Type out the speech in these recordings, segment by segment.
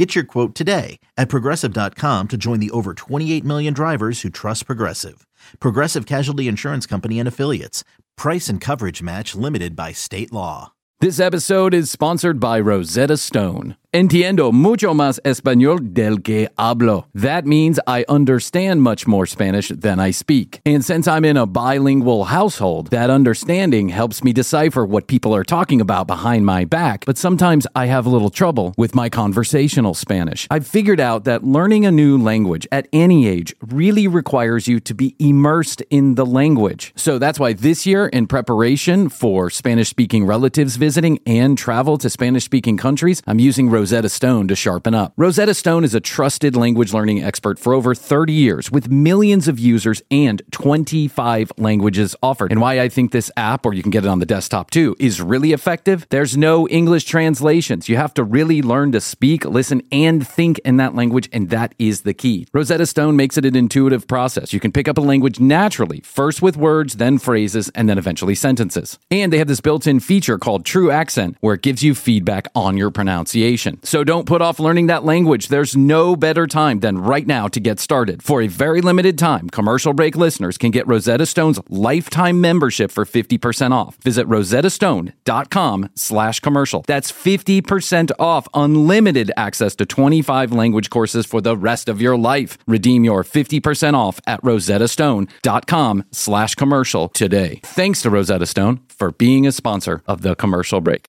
Get your quote today at progressive.com to join the over 28 million drivers who trust Progressive. Progressive Casualty Insurance Company and Affiliates. Price and coverage match limited by state law. This episode is sponsored by Rosetta Stone. Entiendo mucho más español del que hablo. That means I understand much more Spanish than I speak. And since I'm in a bilingual household, that understanding helps me decipher what people are talking about behind my back. But sometimes I have a little trouble with my conversational Spanish. I've figured out that learning a new language at any age really requires you to be immersed in the language. So that's why this year, in preparation for Spanish speaking relatives visiting and travel to Spanish speaking countries, I'm using Rosetta Stone to sharpen up. Rosetta Stone is a trusted language learning expert for over 30 years with millions of users and 25 languages offered. And why I think this app, or you can get it on the desktop too, is really effective. There's no English translations. You have to really learn to speak, listen, and think in that language, and that is the key. Rosetta Stone makes it an intuitive process. You can pick up a language naturally, first with words, then phrases, and then eventually sentences. And they have this built in feature called True Accent, where it gives you feedback on your pronunciation. So don't put off learning that language. There's no better time than right now to get started. For a very limited time, commercial break listeners can get Rosetta Stone's lifetime membership for 50% off. Visit rosettastone.com slash commercial. That's 50% off unlimited access to 25 language courses for the rest of your life. Redeem your 50% off at rosettastone.com slash commercial today. Thanks to Rosetta Stone for being a sponsor of the commercial break.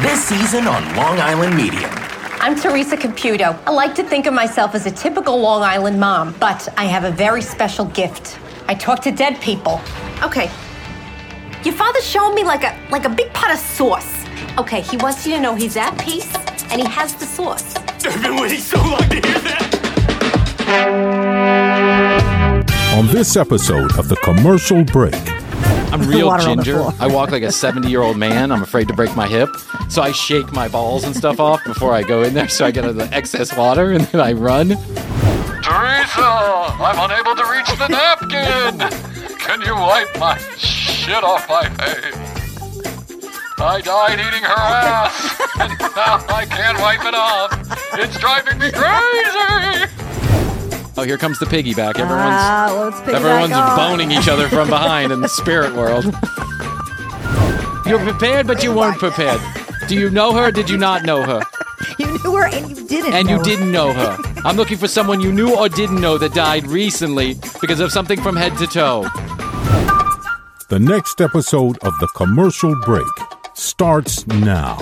This season on Long Island Medium. I'm Teresa Caputo. I like to think of myself as a typical Long Island mom, but I have a very special gift. I talk to dead people. Okay. Your father's showing me like a like a big pot of sauce. Okay, he wants you to know he's at peace and he has the sauce. I've been waiting so long to hear that. On this episode of the commercial break, I'm real water on the ginger. floor. I walk like a 70 year old man. I'm afraid to break my hip. So I shake my balls and stuff off before I go in there so I get the excess water and then I run. Teresa, I'm unable to reach the napkin. Can you wipe my shit off my face? I died eating her ass, and now I can't wipe it off. It's driving me crazy. Oh, here comes the piggyback. Everyone's Ah, let's pick everyone's back up. boning each other from behind in the spirit world. You're prepared, but you weren't prepared. Do you know her? Or did you not know her? You knew her and you didn't. And know you her. didn't know her. I'm looking for someone you knew or didn't know that died recently because of something from head to toe. the next episode of the commercial break starts now.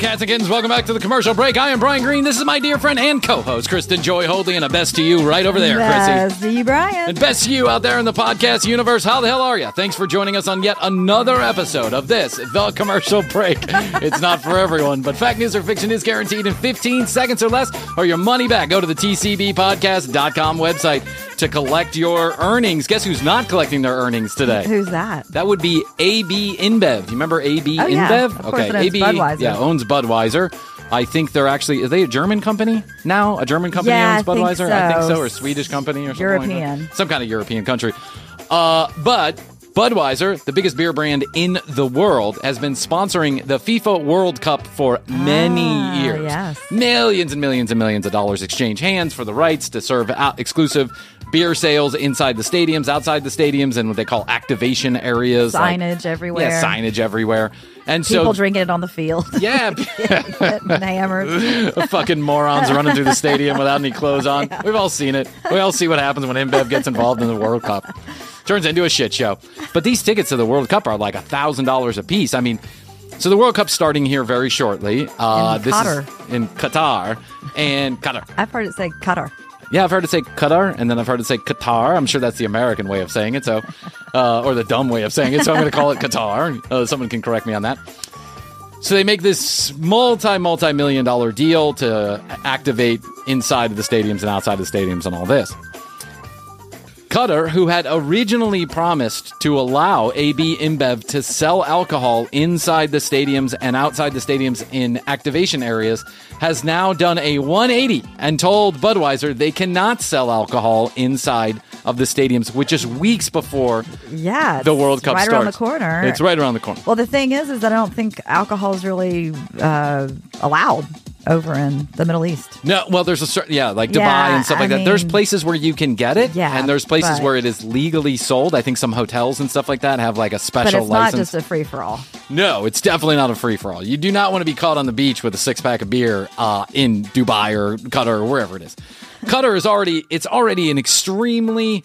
Yeah, and kittens, welcome back to the commercial break. I am Bryan Green. This is my dear friend and co host, Kristen Joy Hoadley, and a best to you right over there, Krissy. Best to you, Bryan. And best to you out there in the podcast universe, how the hell are you? Thanks for joining us on yet another episode of this, The Commercial Break. it's not for everyone, but fact, news, or fiction is guaranteed in 15 seconds or less, or your money back. Go to the TCBpodcast.com website to collect your earnings. Guess who's not collecting their earnings today? Who's that? That would be AB InBev. You remember AB Oh, yeah. InBev? Course it AB Budweiser. yeah owns Budweiser. I think they're actually are they a German company now? A German company Yeah, owns I think Budweiser. I think so. so, or a Swedish company or something like that. European. some kind of European country. Uh, but Budweiser, the biggest beer brand in the world, has been sponsoring the FIFA World Cup for many Ah, years. yes. Millions and millions and millions of dollars exchange hands for the rights to serve out exclusive beer sales inside the stadiums, outside the stadiums, and what they call activation areas. like- Signage everywhere. yeah, signage everywhere. And People so, drinking it on the field. yeah, hammered. fucking morons running through the stadium without any clothes on. We've all seen it. We all see what happens when InBev gets involved in the World Cup. Turns into a shit show. But these tickets to the World Cup are like a thousand dollars a piece. I mean, so the World Cup's starting here very shortly. Uh, In this Qatar. is in Qatar and Qatar. I've heard it say Qatar. Yeah, I've heard it say Qatar, and then I've heard it say Qatar. I'm sure that's the American way of saying it, so uh, or the dumb way of saying it. So I'm going to call it Qatar. Uh, someone can correct me on that. So they make this multi multi million dollar deal to activate inside of the stadiums and outside of the stadiums and all this. Qatar, who had originally promised to allow AB InBev to sell alcohol inside the stadiums and outside the stadiums in activation areas, has now done a 180 and told Budweiser they cannot sell alcohol inside of the stadiums, which is weeks before Yeah, the World Cup right starts. around the corner. It's right around the corner. Well, the thing is, is that I don't think alcohol is really uh, allowed over in the Middle East. No, well, there's a certain yeah, like Dubai Yeah, and stuff like I that. There's places where you can get it, Yeah, and there's places but- where it is legally sold. I think some hotels and stuff like that have like a special. But it's not just a free for all. no, it's definitely not a free for all. You do not want to be caught on the beach with a six pack of beer uh, in Dubai or Qatar or wherever it is. Qatar is already it's already an extremely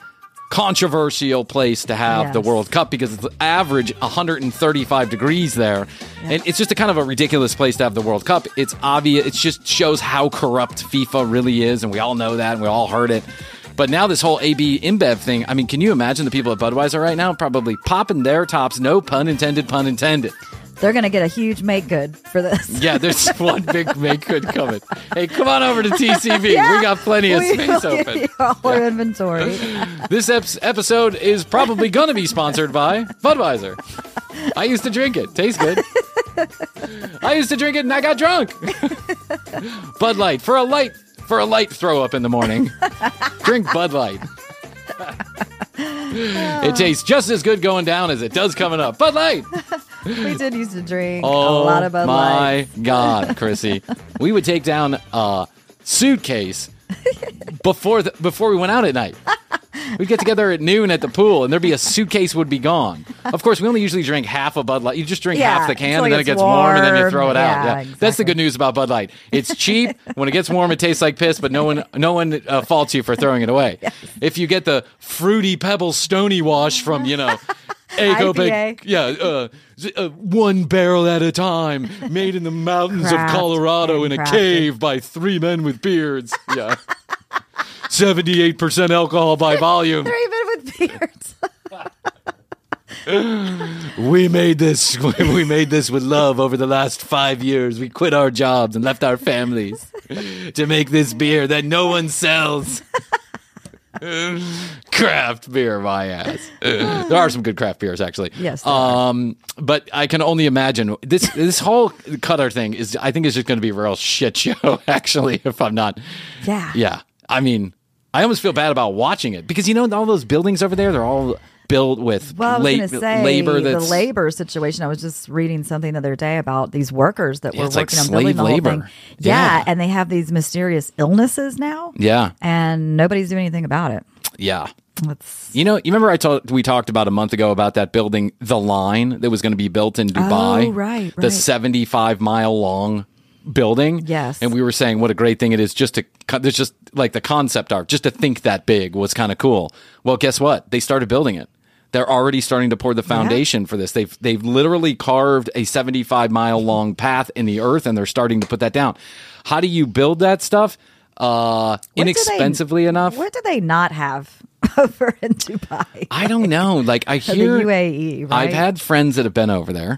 controversial place to have the World Cup because it's average 135 degrees there. And it's just a kind of a ridiculous place to have the World Cup. It's obvious it just shows how corrupt FIFA really is and we all know that and we all heard it. But now this whole AB InBev thing, I mean, can you imagine the people at Budweiser right now probably popping their tops, no pun intended, pun intended. They're going to get a huge make good for this. Yeah, there's one big make good coming. Hey, come on over to TCB. We got plenty of space open. all our inventory. This ep- episode is probably going to be sponsored by Budweiser. I used to drink it. Tastes good. I used to drink it and I got drunk. Bud Light for a light for a light throw up in the morning. Drink Bud Light. it tastes just as good going down as it does coming up. Bud Light. we did used to drink Oh a lot of Bud Light. my God, Krissy, we would take down a suitcase before the, before we went out at night. We'd get together at noon at the pool, and there'd be a suitcase would be gone. Of course, we only usually drink half a Bud Light. You just drink Yeah, half the can, and then it gets gets warm, and then you throw it out. Yeah, Yeah, that's the good news about Bud Light. It's cheap. when it gets warm, it tastes like piss, but no one no one uh, faults you for throwing it away. If you get the fruity pebble stony wash from you know. Eco IPA. yeah, uh, z- uh, one barrel at a time, made in the mountains Craft of Colorado in a handcrafted. cave by three men with beards. Yeah. 78% alcohol by volume. They're even with beards. We made this we made this with love over the last 5 years. We quit our jobs and left our families to make this beer that no one sells. Craft beer, my ass. there are some good craft beers, actually. Yes. Um, but I can only imagine this. This whole Qatar thing is. I think is just going to be a real shit show. Actually, if I'm not. Yeah. Yeah. I mean, I almost feel bad about watching it because you know all those buildings over there. They're all built with Well, la- say labor. the labor situation. I was just reading something the other day about these workers that were it's like working on building the whole thing. Yeah, Yeah. and they have these mysterious illnesses now, yeah, and nobody's doing anything about it. yeah. It's You know, you remember I told we talked about a month ago about that building, the line that was going to be built in oh, Dubai. Oh, right, The 75 mile long building. Yes. And we were saying what a great thing it is just to, it's just like the concept art, just to think that big was kind of cool. Well, guess what? They started building it. They're already starting to pour the foundation for this. They've they've literally carved a 75 mile long path in the earth, and they're starting to put that down. How do you build that stuff? Uh, do they- inexpensively enough. What do they not have over in Dubai? I don't know. Like I the hear UAE, right? I've had friends that have been over there,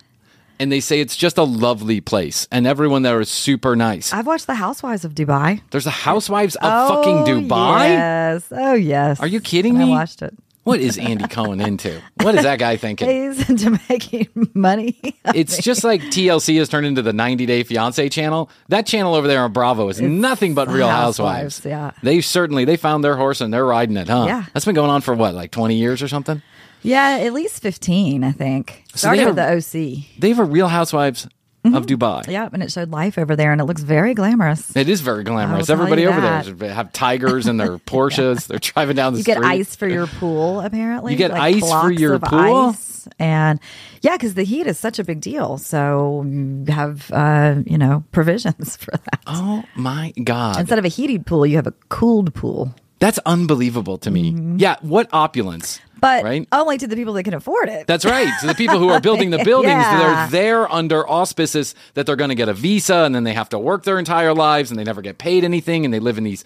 and they say it's just a lovely place, and everyone there is super nice. I've watched The Housewives of Dubai. There's a housewives of oh, fucking Dubai. Yes. Oh, yes. Are you kidding And me? I watched it. What is Andy Cohen into? What is that guy thinking? He's into making money. It's just like TLC has turned into the 90 Day Fiance channel. That channel over there on Bravo is nothing but Real Housewives. Housewives, yeah. They certainly they found their horse and they're riding it, huh? Yeah. That's been going on for what, like 20 years or something? yeah, at least 15, I think. So Started with the OC. They have a Real Housewives of Dubai. Yeah, and it showed life over there, and it looks very glamorous. It is very glamorous. Everybody over that. there have tigers and their Porsches. They're driving down the You street. get ice for your pool, apparently. You get like ice for your pool? ice. And yeah, because the heat is such a big deal. So you have, uh, you know, provisions for that. Oh my god, Instead of a heated pool, you have a cooled pool. that's unbelievable to me. Yeah, what opulence? But right. only to the people that can afford it. That's right. So the people who are building the buildings, Yeah. they're there under auspices that they're going to get a visa and then they have to work their entire lives and they never get paid anything and they live in these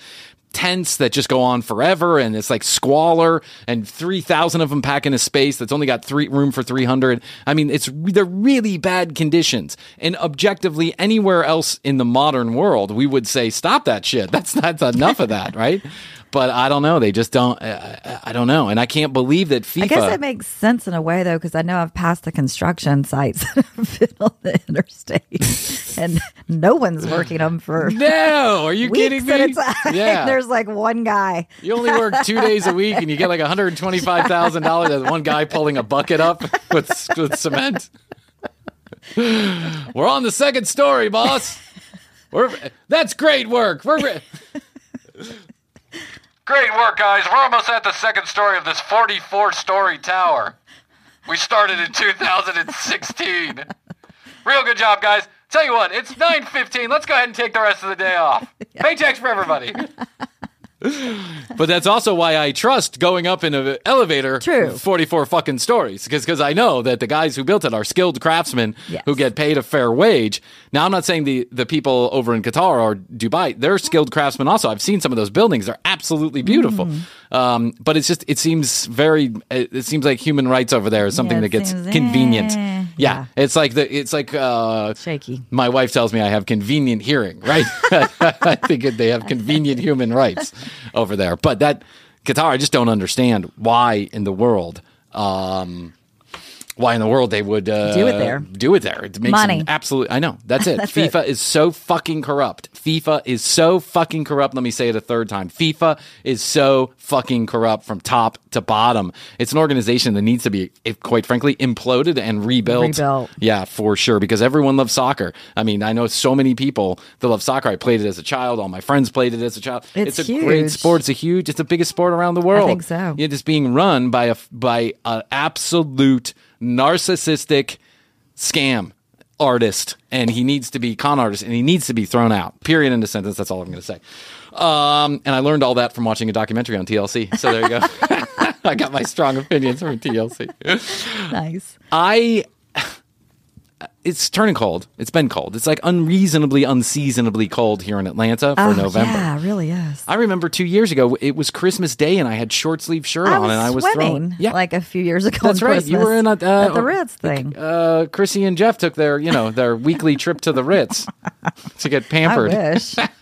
tents that just go on forever and it's like squalor and 3000 of them pack in a space that's only got three room for 300 i mean it's they're really bad conditions and objectively anywhere else in the modern world we would say stop that shit that's that's enough of that right but I don't know. They just don't. I, I- I don't know, and I can't believe that FIFA. I guess it makes sense in a way though, because I know I've passed the construction sites that on the interstate, and no one's working them for no, are you kidding me? at a time. Yeah, There's like one guy. you only work two days a week, and you get like one hundred twenty-five thousand dollars as one guy pulling a bucket up with, with cement. We're on the second story, boss. We're that's great work. We're great work, guys. We're almost at the second story of this forty-four story tower. We started in 2016. Real good job, guys. Tell you what, it's 9:15. Let's go ahead and take the rest of the day off. Paychecks for everybody. but that's also why I trust going up in an elevator True. 44 fucking stories because I know that the guys who built it are skilled craftsmen Yes. who get paid a fair wage. Now I'm not saying the the people over in Qatar or Dubai, they're skilled craftsmen also. I've seen some of those buildings. They're absolutely beautiful. Mm-hmm. Um, but it's just it seems very it, seems like human rights over there is something Yeah, that gets seems, convenient. eh, yeah. yeah. It's like the it's like uh Shaky. my wife tells me I have convenient hearing, right? I think they have convenient human rights over there. But that Qatar, I just don't understand why in the world, um, why in the world they would uh, Do it there. Do it there. It makes Money. absolutely. I know that's it. That's FIFA it. is so fucking corrupt. FIFA is so fucking corrupt. Let me say it a third time. FIFA is so fucking corrupt from top to bottom. It's an organization that needs to be, if, quite frankly, imploded and rebuilt. Rebuilt. Yeah, for sure. Because everyone loves soccer. I mean, I know so many people that love soccer. I played it as a child. All my friends played it as a child. It's a great sport. It's a huge. It's the biggest sport around the world. think so. Yeah, just being run by a by an absolute narcissistic scam artist, and he needs to be con artist, and he needs to be thrown out. Period. in of sentence. That's all I'm going to say. Um, and I learned all that from watching a documentary on TLC. So there you go. I got my strong opinions from TLC. Nice. I it's turning cold. It's been cold. It's like unreasonably, unseasonably cold here in Atlanta for Oh, November. Yeah, it really is. I remember two years ago, it was Christmas Day, and I had short sleeve shirt I on, and I was throwing. Yeah, like a few years ago. that's right. You were in a, uh, at the Ritz thing. uh, Krissy and Jeff took their, you know, their weekly trip to the Ritz to get pampered. I wish.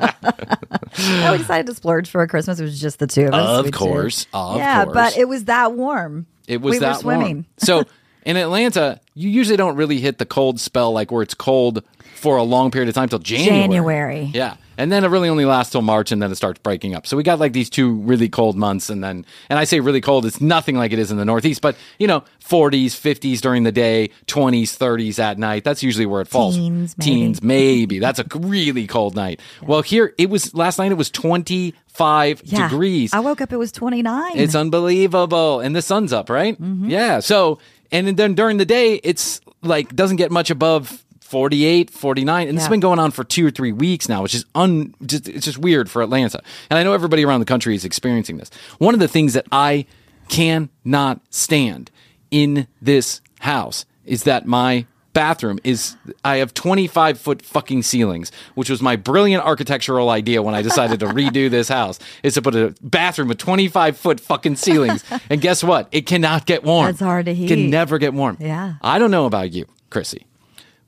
no, we decided to splurge for a Christmas. It was just the two of us. Of We course, of yeah, course. but it was that warm. It was we that were warm. swimming. So in Atlanta, you usually don't really hit the cold spell like where it's cold for a long period of time till January. January. Yeah. And then it really only lasts till March and then it starts breaking up. So we got like these two really cold months and then and I say really cold, it's nothing like it is in the Northeast, but you know, 40s, 50s during the day, 20s, 30s at night. That's usually where it falls. Teens, maybe. Teens, maybe. That's a really cold night. Well, here it was last night it was 25 Yeah. degrees. I woke up. It was twenty nine. It's unbelievable. And the sun's up, right? Mm-hmm. Yeah. So, and then during the day, it's like doesn't get much above 48, 49. And this has been going on for two or three weeks now, which is un, just, it's just weird for Atlanta. And I know everybody around the country is experiencing this. One of the things that I cannot stand in this house is that my bathroom is I have 25 foot fucking ceilings, which was my brilliant architectural idea when I decided to redo this house is to put a bathroom with 25 foot fucking ceilings. And guess what? It cannot get warm. It's hard to It heat. Can never get warm. Yeah. I don't know about you, Krissy,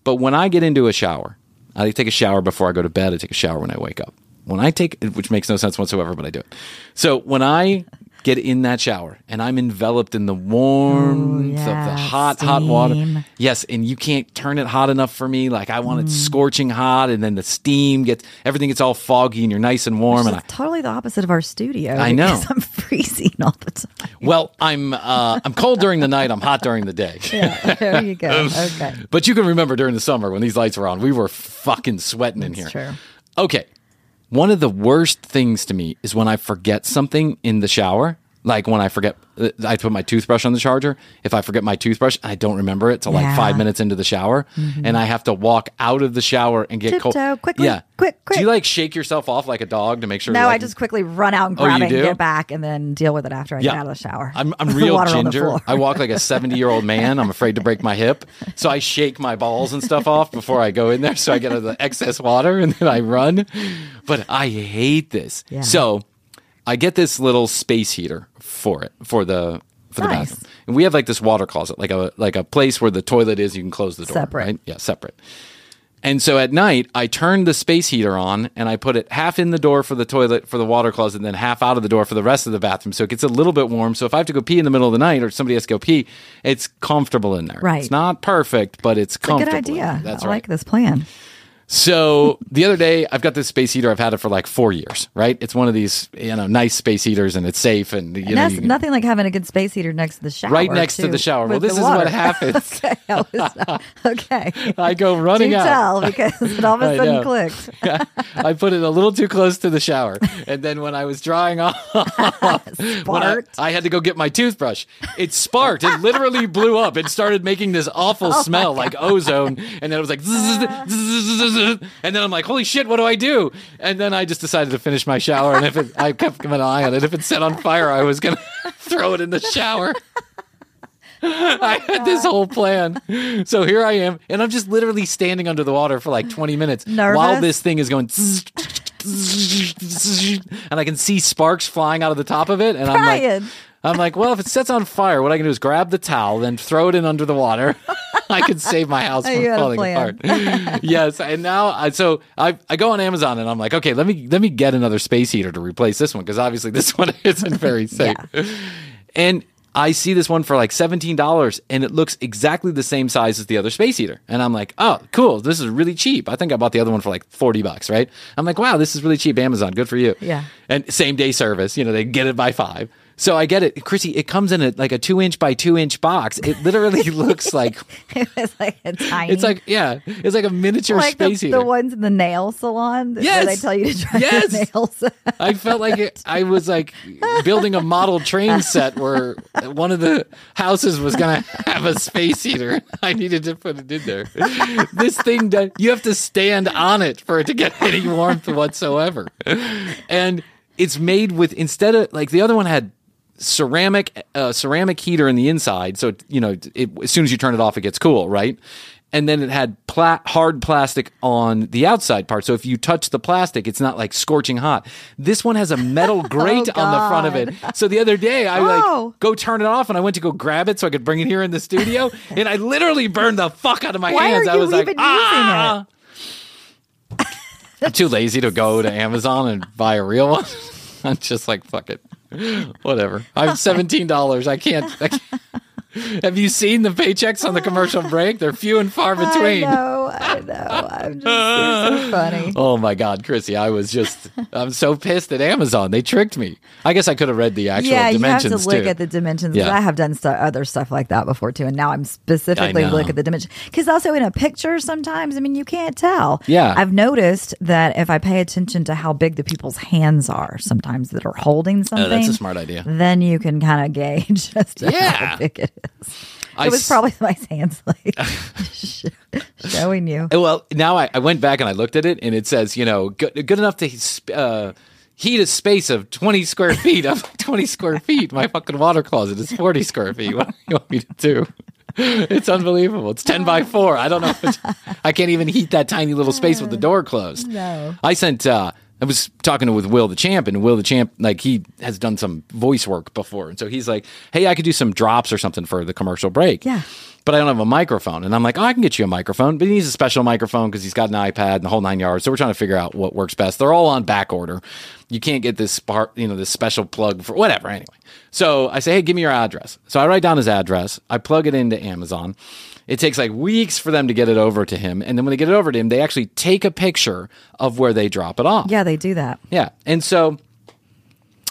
but when I get into a shower, I take a shower before I go to bed. I take a shower when I wake up. When I take, which makes no sense whatsoever, but I do it. So when I get in that shower and I'm enveloped in the warmth of the yeah, hot, hot water. Yes, and you can't turn it hot enough for me. Like I want Mm. it scorching hot, and then the steam gets everything gets all foggy, and you're nice and warm. And I, totally the opposite of our studio. I know. I'm freezing all the time. well, I'm uh, I'm cold during the night. I'm hot during the day. there you go. Okay. But you can remember during the summer when these lights were on, we were fucking sweating in here. true. Okay. One of the worst things to me is when I forget something in the shower. Like when I forget, uh, I put my toothbrush on the charger. If I forget my toothbrush, I don't remember it till like Yeah. Mm-hmm. five minutes into the shower, and I have to walk out of the shower and get cold. Quickly, yeah, quick, quick. Do you like shake yourself off like a dog to make sure? No, you're, I just quickly run out and Oh, grab you it and get back and then deal with it after I get out of the shower. I'm, I'm real water on the ginger. I walk like a 70 year old man. I'm afraid to break my hip. So I shake my balls and stuff off before I go in there. So I get the excess water and then I run. But I hate this. Yeah. So I get this little space heater for it, for the. For the Nice. bathroom, and we have like this water closet, like a like a place where the toilet is. You can close the door, Separate. right? Yeah, separate. And so at night, I turned the space heater on and I put it half in the door for the toilet for the water closet, and then half out of the door for the rest of the bathroom. So it gets a little bit warm. So if I have to go pee in the middle of the night or somebody has to go pee, it's comfortable in there. Right. It's not perfect, but it's It's a good idea. That's I right. like this plan. So the other day, I've got this space heater. I've had it for like four years. Right? It's one of these you know nice space heaters, and it's safe. And you And know, can- nothing like having a good space heater next to the shower. Right next to the shower. Well, this is what happens. okay, I was- uh, okay. I go running Do out. tell because it all of a sudden clicked. I put it a little too close to the shower, and then when I was drying off, when I, I had to go get my toothbrush. It sparked. It literally blew up. It started making this awful Oh smell like ozone, and then it was like, zzz, zzz, zzz, and then I'm like, holy shit, what do I do? And then I just decided to finish my shower, and if it, I kept an eye on it, if it set on fire, I was gonna throw it in the shower. I had this whole plan. So here I am, and I'm just literally standing under the water for like 20 minutes while this thing is going. and I can see sparks flying out of the top of it, and I'm like, Bryan. I'm like, well, if it sets on fire, what I can do is grab the towel, then throw it in under the water. I can save my house from You had a falling apart. yes, and now I so I I go on Amazon and I'm like, okay, let me let me get another space heater to replace this one because obviously this one isn't very safe. And I see this one for like $17 and it looks exactly the same size as the other space heater. And I'm like, oh, cool. This is really cheap. I think I bought the other one for like 40 bucks, right? I'm like, wow, this is really cheap. Amazon, good for you. Yeah. And same day service, you know, they get it by five. So I get it. Krissy, it comes in a, like a two inch by two inch box. It literally looks like, It was like a tiny. it's like, yeah, it's like a miniature like the, space heater. the ones in the nail salon where Yes. they tell you to try Yes. nails. I felt like it, I was like building a model train set where one of the houses was going to have a space heater. I needed to put it in there. This thing, does, you have to stand on it for it to get any warmth whatsoever. And it's made with, instead of like the other one had ceramic, uh, ceramic heater in the inside. So, you know, it, as soon as you turn it off, it gets cool, right? and then it had pla- hard plastic on the outside part. So if you touch the plastic, it's not like scorching hot. This one has a metal grate on the front of it. So the other day, I Oh. like go turn it off, and I went to go grab it so I could bring it here in the studio, and I literally burned the fuck out of my Why hands. I was like, ah. I'm too lazy to go to Amazon and buy a real one. I'm just like, fuck it. Whatever. I'm seventeen dollars. I can't. I can't. Have you seen the paychecks on the commercial break? They're few and far between. I know, I know. I'm just so funny. Oh my God, Krissy, I was just, I'm so pissed at Amazon. They tricked me. I guess I could have read the actual yeah, you have to look too. at the dimensions. Yeah. I have done stu- other stuff like that before too, and now I'm specifically look at the dimension because also in a picture sometimes I mean you can't tell. Yeah. I've noticed that if I pay attention to how big the people's hands are, sometimes that are holding something. Oh, that's a smart idea. Then you can kind of gauge to Yeah. how big it is. I it was probably my hands like showing you. Well, now I, I went back and I looked at it, and it says, you know, good, good enough to uh, heat a space of 20 square feet. I'm 20 square feet. My fucking water closet is 40 square feet. What do you want me to do? It's unbelievable. It's 10 by 4. I don't know. I can't even heat that tiny little space with the door closed. No. I sent, uh, I was talking with Will the Champ, and Will the Champ, like, he has done some voice work before. And so he's like, hey, I could do some drops or something for the commercial break Yeah. but I don't have a microphone. And I'm like, oh, I can get you a microphone, but he needs a special microphone because he's got an iPad and the whole nine yards. So we're trying to figure out what works best. They're all on back order. You can't get this part, you know, this special plug for whatever. Anyway, so I say, hey, give me your address. So I write down his address. I plug it into Amazon. It takes like weeks for them to get it over to him. And then when they get it over to him, they actually take a picture of where they drop it off. Yeah, they do that. Yeah. And so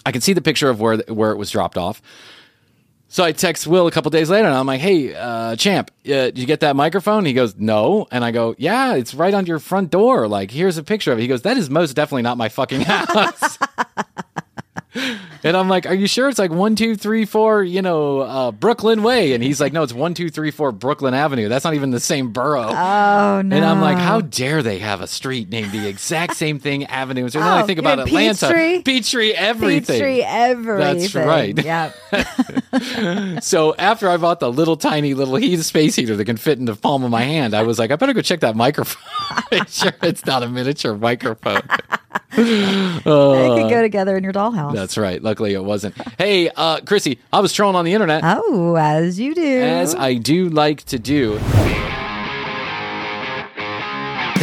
I can see the picture of where where it was dropped off. So I text Will a couple days later and I'm like, "Hey, uh, champ, uh, did you get that microphone?" He goes, "No." And I go, "Yeah, it's right on your front door. Like, here's a picture of it." He goes, "That is most definitely not my fucking house." And I'm like, "Are you sure it's like one, two, three, four, you know, uh, Brooklyn Way?" And he's like, "No, it's one, two, three, four Brooklyn Avenue. That's not even the same borough." Oh no. And I'm like, how dare they have a street named the exact same thing, Avenue? So then I Oh, think about Atlanta, Peachtree. Peachtree, everything. Peachtree, everything. That's right. Yeah. So after I bought the little tiny little heat space heater that can fit in the palm of my hand, I was like, I better go check that microphone. Make sure it's not a miniature microphone. they could go together in your dollhouse. That's right. Luckily, it wasn't. Hey, uh, Krissy, I was trolling on the internet, oh, as you do. as I do like to do.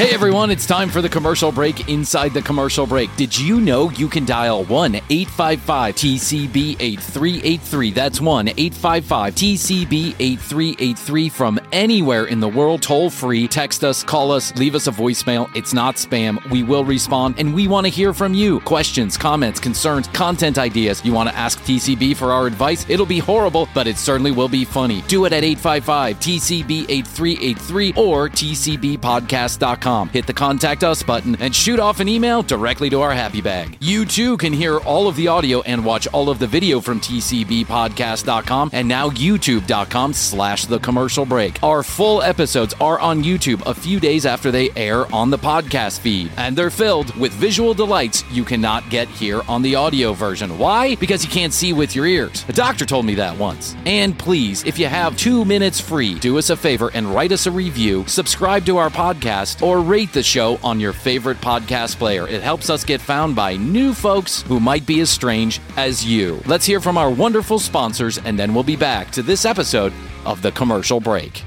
Hey everyone, it's time for the commercial break inside the commercial break. Did you know you can dial 1 855 TCB 8383? That's 1 855 TCB 8383 from anywhere in the world, toll free. Text us, call us, leave us a voicemail. It's not spam. We will respond and we want to hear from you. Questions, comments, concerns, content ideas. You want to ask TCB for our advice? It'll be horrible, but it certainly will be funny. Do it at 855 TCB 8383 or TCBpodcast.com. Hit the contact us button and shoot off an email directly to our happy bag. You too can hear all of the audio and watch all of the video from TCBpodcast.com and now YouTube.com slash the commercial break. Our full episodes are on YouTube a few days after they air on the podcast feed, and they're filled with visual delights you cannot get here on the audio version. Why? Because you can't see with your ears. A doctor told me that once. And please, if you have two minutes free, do us a favor and write us a review, subscribe to our podcast, or rate the show on your favorite podcast player. It helps us get found by new folks who might be as strange as you. Let's hear from our wonderful sponsors, and then we'll be back to this episode of The Commercial Break.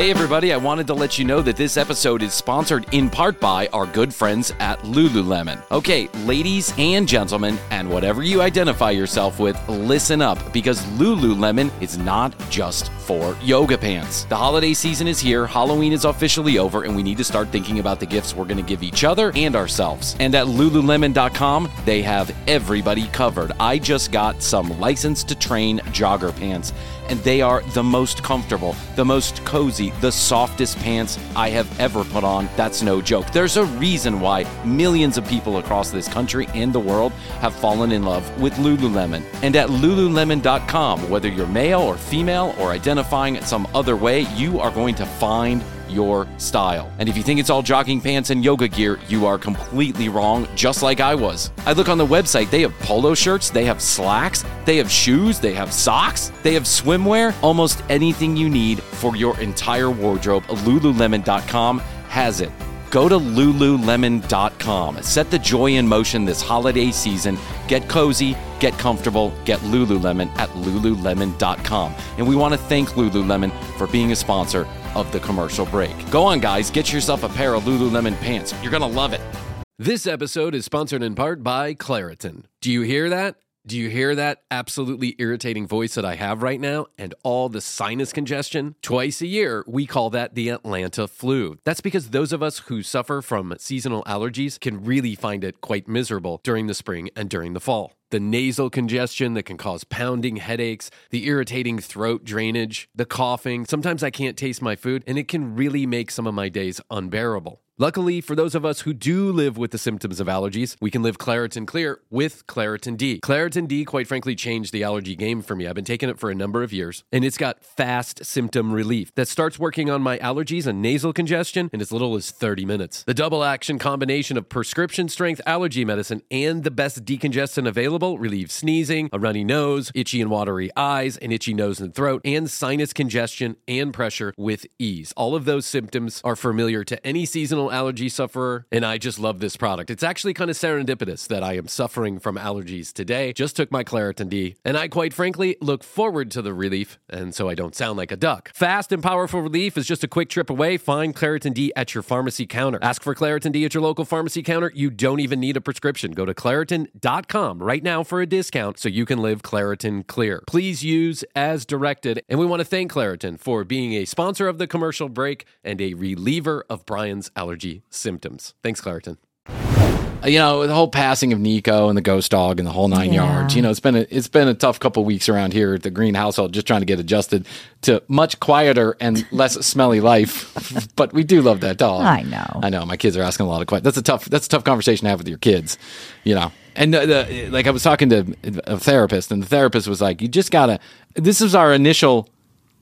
Hey, everybody, I wanted to let you know that this episode is sponsored in part by our good friends at Lululemon. Okay, ladies and gentlemen, and whatever you identify yourself with, listen up because Lululemon is not just for yoga pants. The holiday season is here, Halloween is officially over, and we need to start thinking about the gifts we're going to give each other and ourselves. And at Lululemon.com, they have everybody covered. I just got some license to train jogger pants and they are the most comfortable, the most cozy, the softest pants I have ever put on. That's no joke. There's a reason why millions of people across this country and the world have fallen in love with Lululemon. And at lululemon.com, whether you're male or female or identifying some other way, you are going to find your style. And if you think it's all jogging pants and yoga gear, you are completely wrong, just like I was. I look on the website, they have polo shirts, they have slacks, they have shoes, they have socks, they have swimwear, almost anything you need for your entire wardrobe. Lululemon.com has it. Go to lululemon.com. Set the joy in motion this holiday season. Get cozy, get comfortable, get Lululemon at lululemon.com. And we want to thank Lululemon for being a sponsor of the commercial break. Go on, guys, get yourself a pair of Lululemon pants. You're going to love it. This episode is sponsored in part by Claritin. Do you hear that? Do you hear that absolutely irritating voice that I have right now and all the sinus congestion? Twice a year, we call that the Atlanta flu. That's because those of us who suffer from seasonal allergies can really find it quite miserable during the spring and during the fall. The nasal congestion that can cause pounding headaches, the irritating throat drainage, the coughing. Sometimes I can't taste my food, and it can really make some of my days unbearable. Luckily, for those of us who do live with the symptoms of allergies, we can live Claritin Clear with Claritin D. Claritin D, quite frankly, changed the allergy game for me. I've been taking it for a number of years, and it's got fast symptom relief that starts working on my allergies and nasal congestion in as little as 30 minutes. The double action combination of prescription strength allergy medicine and the best decongestant available relieves sneezing, a runny nose, itchy and watery eyes, an itchy nose and throat, and sinus congestion and pressure with ease. All of those symptoms are familiar to any seasonal allergy sufferer, and I just love this product. It's actually kind of serendipitous that I am suffering from allergies today. Just took my Claritin D, and I quite frankly look forward to the relief, and so I don't sound like a duck. Fast and powerful relief is just a quick trip away. Find Claritin D at your pharmacy counter. Ask for Claritin D at your local pharmacy counter. You don't even need a prescription. Go to Claritin.com right now for a discount so you can live Claritin clear. Please use as directed, and we want to thank Claritin for being a sponsor of the commercial break and a reliever of Bryan's allergy symptoms. Thanks, Claritin. you know the whole passing of Nico and the ghost dog and the whole nine Yeah. yards. You know it's been a, it's been a tough couple weeks around here at the Green household, just trying to get adjusted to much quieter and less smelly life. but we do love that dog. I know. I know. My kids are asking a lot of questions. That's a tough that's a tough conversation to have with your kids. You know. And the, the, like I was talking to a therapist, and the therapist was like, "You just gotta." This is our initial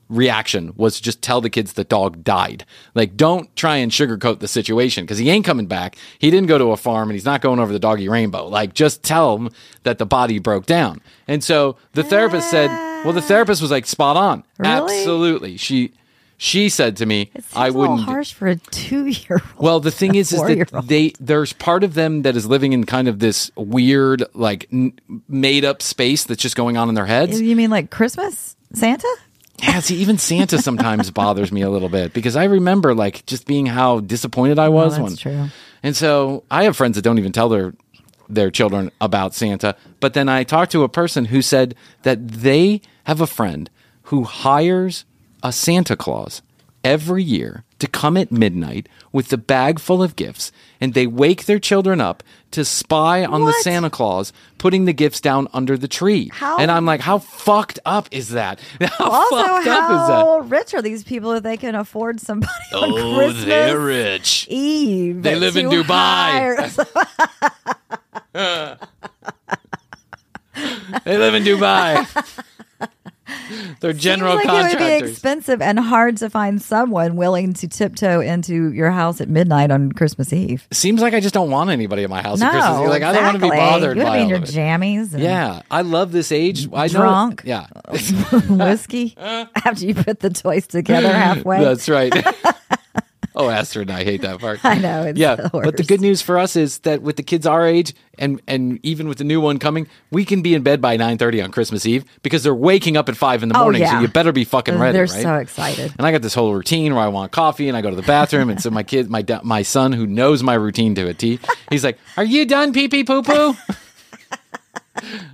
reaction was to just tell the kids the dog died. Like, don't try and sugarcoat the situation because he ain't coming back. He didn't go to a farm and he's not going over the doggy rainbow. Like, just tell him that the body broke down. And so the therapist said, well, the therapist was like, spot on. Really? Absolutely. She, she said to me, I wouldn't. harsh for a two-year-old. Well, the thing is, is that they there's part of them that is living in kind of this weird, like n- made up space that's just going on in their heads. You mean like Christmas Santa? Yeah, see, even Santa sometimes bothers me a little bit because I remember like just being how disappointed I was that's when. true. And so I have friends that don't even tell their their children about Santa. But then I talked to a person who said that they have a friend who hires a Santa Claus every year to come at midnight with the bag full of gifts and they wake their children up to spy on the Santa Claus putting the gifts down under the tree. How- And I'm like, how fucked up is that? How Also, fucked up is that? how rich are these people if they can afford somebody on Oh, Christmas they're rich. Eve? They live in Dubai. They live in Dubai. They're general Seems like it would be expensive and hard to find someone willing to tiptoe into your house at midnight on Christmas Eve. Seems like I just don't want anybody at my house no, at Christmas. Eve. Like I don't want to be exactly. bothered You by want to be in your jammies Yeah, I love this age. I know- Drunk. Yeah, whiskey after you put the toys together halfway. that's right. oh, Astrid and I hate that part. I know, it's yeah, the but the good news for us is that with the kids our age, and and even with the new one coming, we can be in bed by nine thirty on Christmas Eve because they're waking up at five in the Oh, morning. So you better be fucking ready. They're right? so excited. And I got this whole routine where I want coffee and I go to the bathroom. and so my kid, my my son, who knows my routine to a T, he's like, "Are you done pee pee poo poo?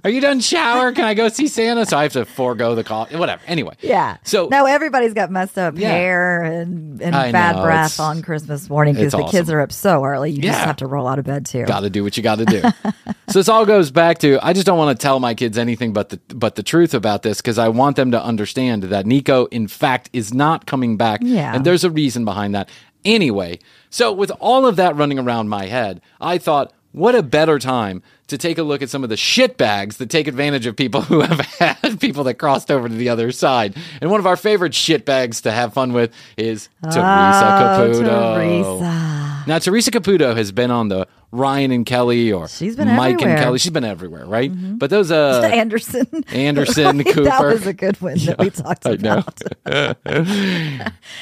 Are you done shower? Can I go see Santa?" So I have to forego the call. Whatever. Anyway. Yeah. So now everybody's got messed up Yeah. hair and, and I bad know, breath on Christmas morning because the kids are up so early. You just have to roll out of bed too. got to do what you got to do. so this all goes back to I just don't want to tell my kids anything but the but the truth about this because I want them to understand that Nico, in fact, is not coming back. Yeah. and there's a reason behind that. Anyway, so with all of that running around my head, I thought. What a better time to take a look at some of the shit bags that take advantage of people who have had people that crossed over to the other side. And one of our favorite shit bags to have fun with is Teresa Oh, Caputo. Teresa. Now, Teresa Caputo has been on the Ryan and Kelly or She's been Mike everywhere. and Kelly. She's been everywhere, right? But those, uh, Anderson. Anderson, Right? Cooper. That was a good one that we talked I know. about.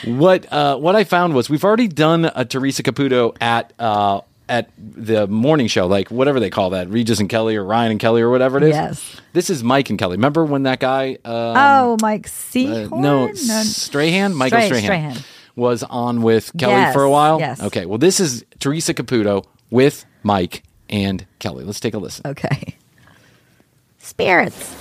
what uh, what I found was we've already done a Teresa Caputo at uh, at the morning show, like whatever they call that, Regis and Kelly or Ryan and Kelly or whatever it is. Yes. This is Mike and Kelly. Remember when that guy? Um, oh, Mike uh, Seahorn? no, Strahan, Michael Stra- Strahan, Strahan. was on with Kelly Yes, for a while. yes. Okay, well, this is Teresa Caputo with Mike and Kelly. Let's take a listen. Okay. Spirits.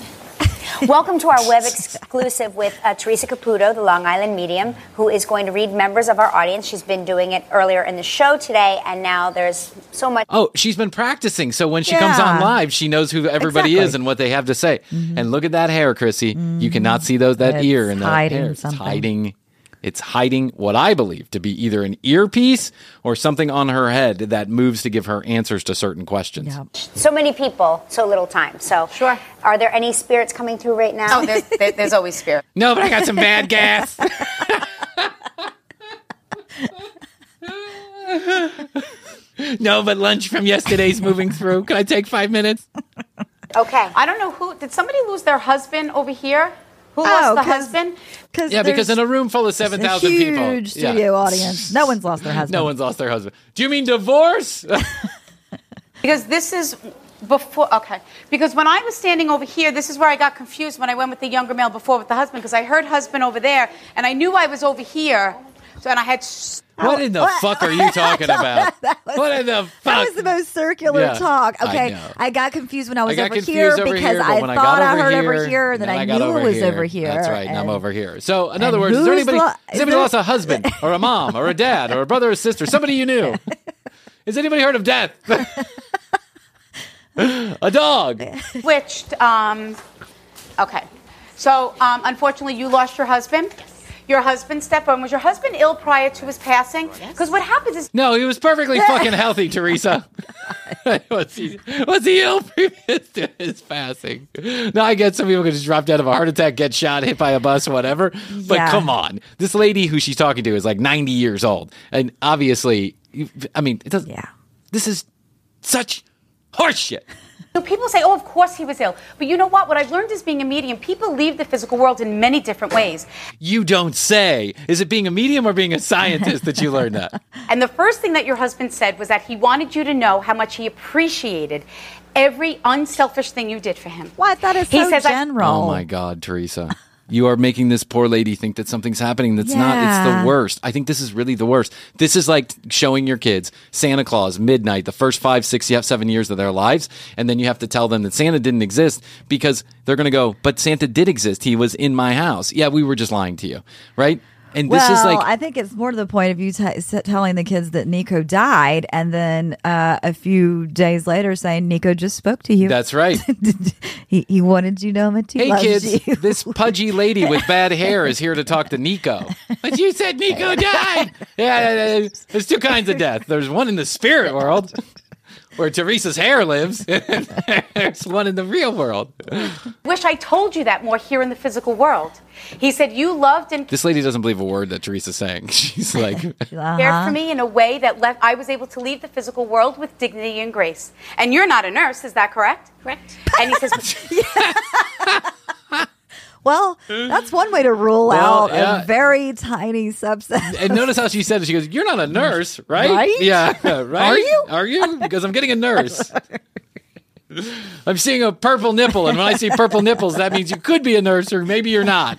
Welcome to our web exclusive with uh, Teresa Caputo, the Long Island medium, who is going to read members of our audience. She's been doing it earlier in the show today, and now there's so much. Oh, she's been practicing, so when she comes on live, she knows who everybody Exactly. Mm-hmm. is and what they have to say. And look at that hair, Krissy. You cannot see those that It's ear and that hiding hair. It's hiding. It's hiding what I believe to be either an earpiece or something on her head that moves to give her answers to certain questions. Yeah. So many people, so little time. So, Sure. Are there any spirits coming through right now? Oh, there's, there, there's always spirit. No, but I got some bad gas. no, but lunch from yesterday's moving through. Can I take five minutes? okay. I don't know who. Did somebody lose their husband over here? Who Oh, lost the 'cause- husband? Yeah, because in a room full of seven thousand people, Huge Yeah. studio audience. No one's lost their husband. No one's lost their husband. Do you mean divorce? Because this is before. Okay. Because when I was standing over here, this is where I got confused when I went with the younger male before with the husband because I heard husband over there and I knew I was over here. So and I had. s- what in the fuck are you talking about? what in the fuck? That was the most circular Yeah, talk. Okay, know. I, got confused when I was I over here over because here, I when I thought I heard here, over here, and then I, got knew it was here. over here. That's right, and I'm over here. So, in other words, is there anybody, lo- has is anybody lost a husband or a mom or a dad or a brother or sister, somebody you knew? Has anybody heard of death? a dog. switched. Um, okay. So, um, unfortunately, you lost your husband. Your husband stepped. Was your husband ill prior to his passing? Because what happens is No, he was perfectly fucking healthy, Teresa. Oh, was, he, was he ill previous to his passing? No, I get some people can just drop dead of a heart attack, get shot, hit by a bus, whatever. But Yeah. come on. This lady who she's talking to is like 90 years old. And obviously, I mean, it doesn't. Yeah. This is such horseshit. So people say, oh, of course he was ill. But you know what? What I've learned is being a medium, people leave the physical world in many different ways. You don't say. Is it being a medium or being a scientist that you learned that? And the first thing that your husband said was that he wanted you to know how much he appreciated every unselfish thing you did for him. What? That is He so says I- general. Oh my God, Teresa. You are making this poor lady think that something's happening that's not. It's the worst. I think this is really the worst. This is like showing your kids Santa Claus midnight the first five, six, yeah, seven years of their lives, and then you have to tell them that Santa didn't exist because they're going to go, but Santa did exist. He was in my house. Yeah, we were just lying to you, right? And this well, is like I think it's more to the point of you t- telling the kids that Nico died, and then uh, a few days later saying Nico just spoke to you. that's right. he, he wanted you to know that he Hey kids, you. this pudgy lady with bad hair is here to talk to Nico. But you said Nico died. Yeah. there's two kinds of death. There's one in the spirit world, where Teresa's hair lives. There's one in the real world. Wish I told you that more here in the physical world. He said you loved and This lady doesn't believe a word that Teresa's saying. She's like, cared for me in a way that left I was able to leave the physical world with dignity and grace. And you're not a nurse, is that correct? Correct. And he says, well, that's one way to rule Well, out yeah. a very tiny subset. and notice how she said it. She goes, "You're not a nurse, right? Right? Yeah, right. Are you? Are you? Because I'm getting a nurse." I'm seeing a purple nipple, and when I see purple nipples, that means you could be a nurse, or maybe you're not.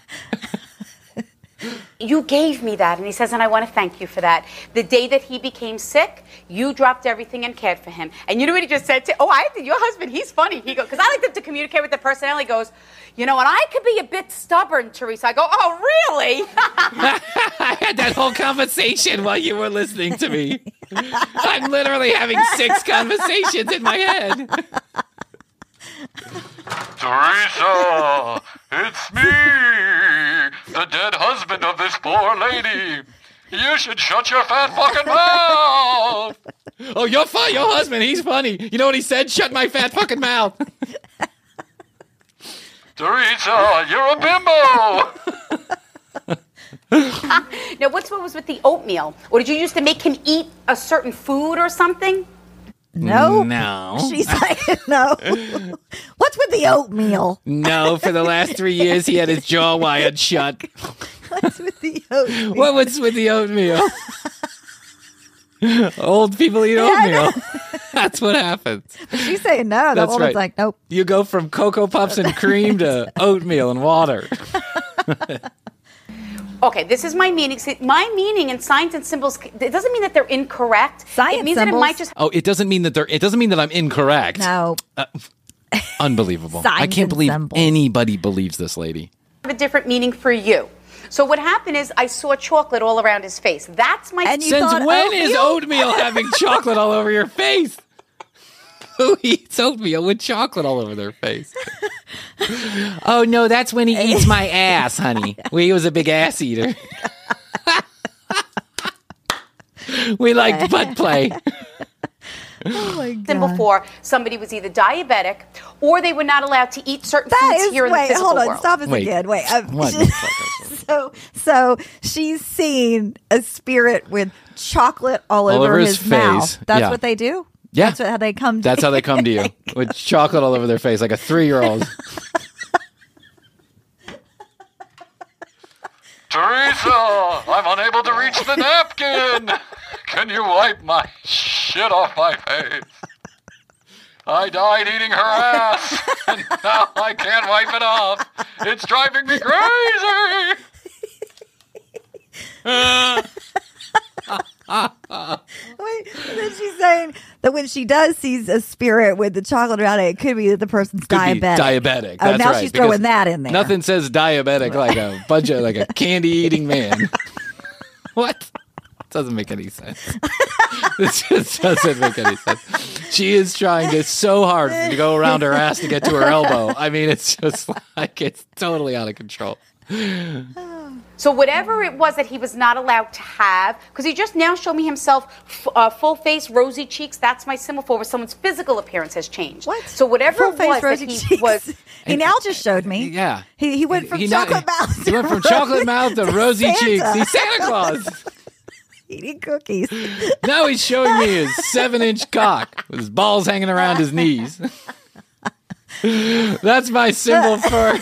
You gave me that. And he says, and I want to thank you for that. The day that he became sick, you dropped everything and cared for him. And you know what he just said to Oh, I think your husband, he's funny. He goes, because I like them to communicate with the personality. He goes, you know what? I could be a bit stubborn, Teresa. I go, oh, really? I had that whole conversation while you were listening to me. I'm literally having six conversations in my head. Teresa, it's me, the dead husband of this poor lady. You should shut your fat fucking mouth. Oh, you're fun. Your husband, he's funny. You know what he said? Shut my fat fucking mouth. Teresa, you're a bimbo. now, what's what was with the oatmeal? Or did you used to make him eat a certain food or something? No. No. She's like, no. What's with the oatmeal? No, for the last three years, he had his jaw wired shut. What's with the oatmeal? What was with the oatmeal? Old people eat Yeah, oatmeal. That's what happens. She's saying no. The That's woman's right. like, nope. You go from Cocoa Puffs and cream to oatmeal and water. Okay, this is my meaning. See, my meaning in signs and symbols, it doesn't mean that they're incorrect. Science it means that it symbols. might just Oh, it doesn't mean that they're. It doesn't mean that I'm incorrect. No. Uh, unbelievable. I can't believe symbols. anybody believes this lady. have a different meaning for you. So what happened is I saw chocolate all around his face. That's my And you Since thought when oh, is oatmeal? oatmeal having chocolate all over your face? Who eats oatmeal with chocolate all over their face? oh no, that's when he eats my ass, honey. We was a big ass eater. we like butt play. Oh my symbol God. for somebody was either diabetic or they were not allowed to eat certain That foods is here in the wait, physical hold on, world. stop us Wait. again. Wait, um, What? so so she's seen a spirit with chocolate all, All over, over his, his mouth. face. That's Yeah. what they do. Yeah. that's how they come. That's how they come to you with chocolate all over their face, like a three-year-old. Teresa, I'm unable to reach the napkin. Can you wipe my shit off my face? I died eating her ass, and now I can't wipe it off. It's driving me crazy. Wait, then she's saying that when she does sees a spirit with the chocolate around it, it could be that the person's Could be diabetic. diabetic. Oh, That's now right, she's because throwing that in there. Nothing says diabetic like a bunch of like a candy eating man. what? Doesn't make any sense. this just doesn't make any sense. She is trying to so hard to go around her ass to get to her elbow. I mean, it's just like it's totally out of control. So whatever it was that he was not allowed to have, because he just now showed me himself f- uh, full face, rosy cheeks. That's my symbol for where someone's physical appearance has changed. What? So whatever Full it face, was rosy that he cheeks. was. he now just showed me. Yeah. He, he went from He not- chocolate mouth. He went from rosy- chocolate mouth to rosy Santa. cheeks. He's Santa Claus. eating cookies. Now he's showing me his seven inch cock with his balls hanging around his knees. That's my symbol for.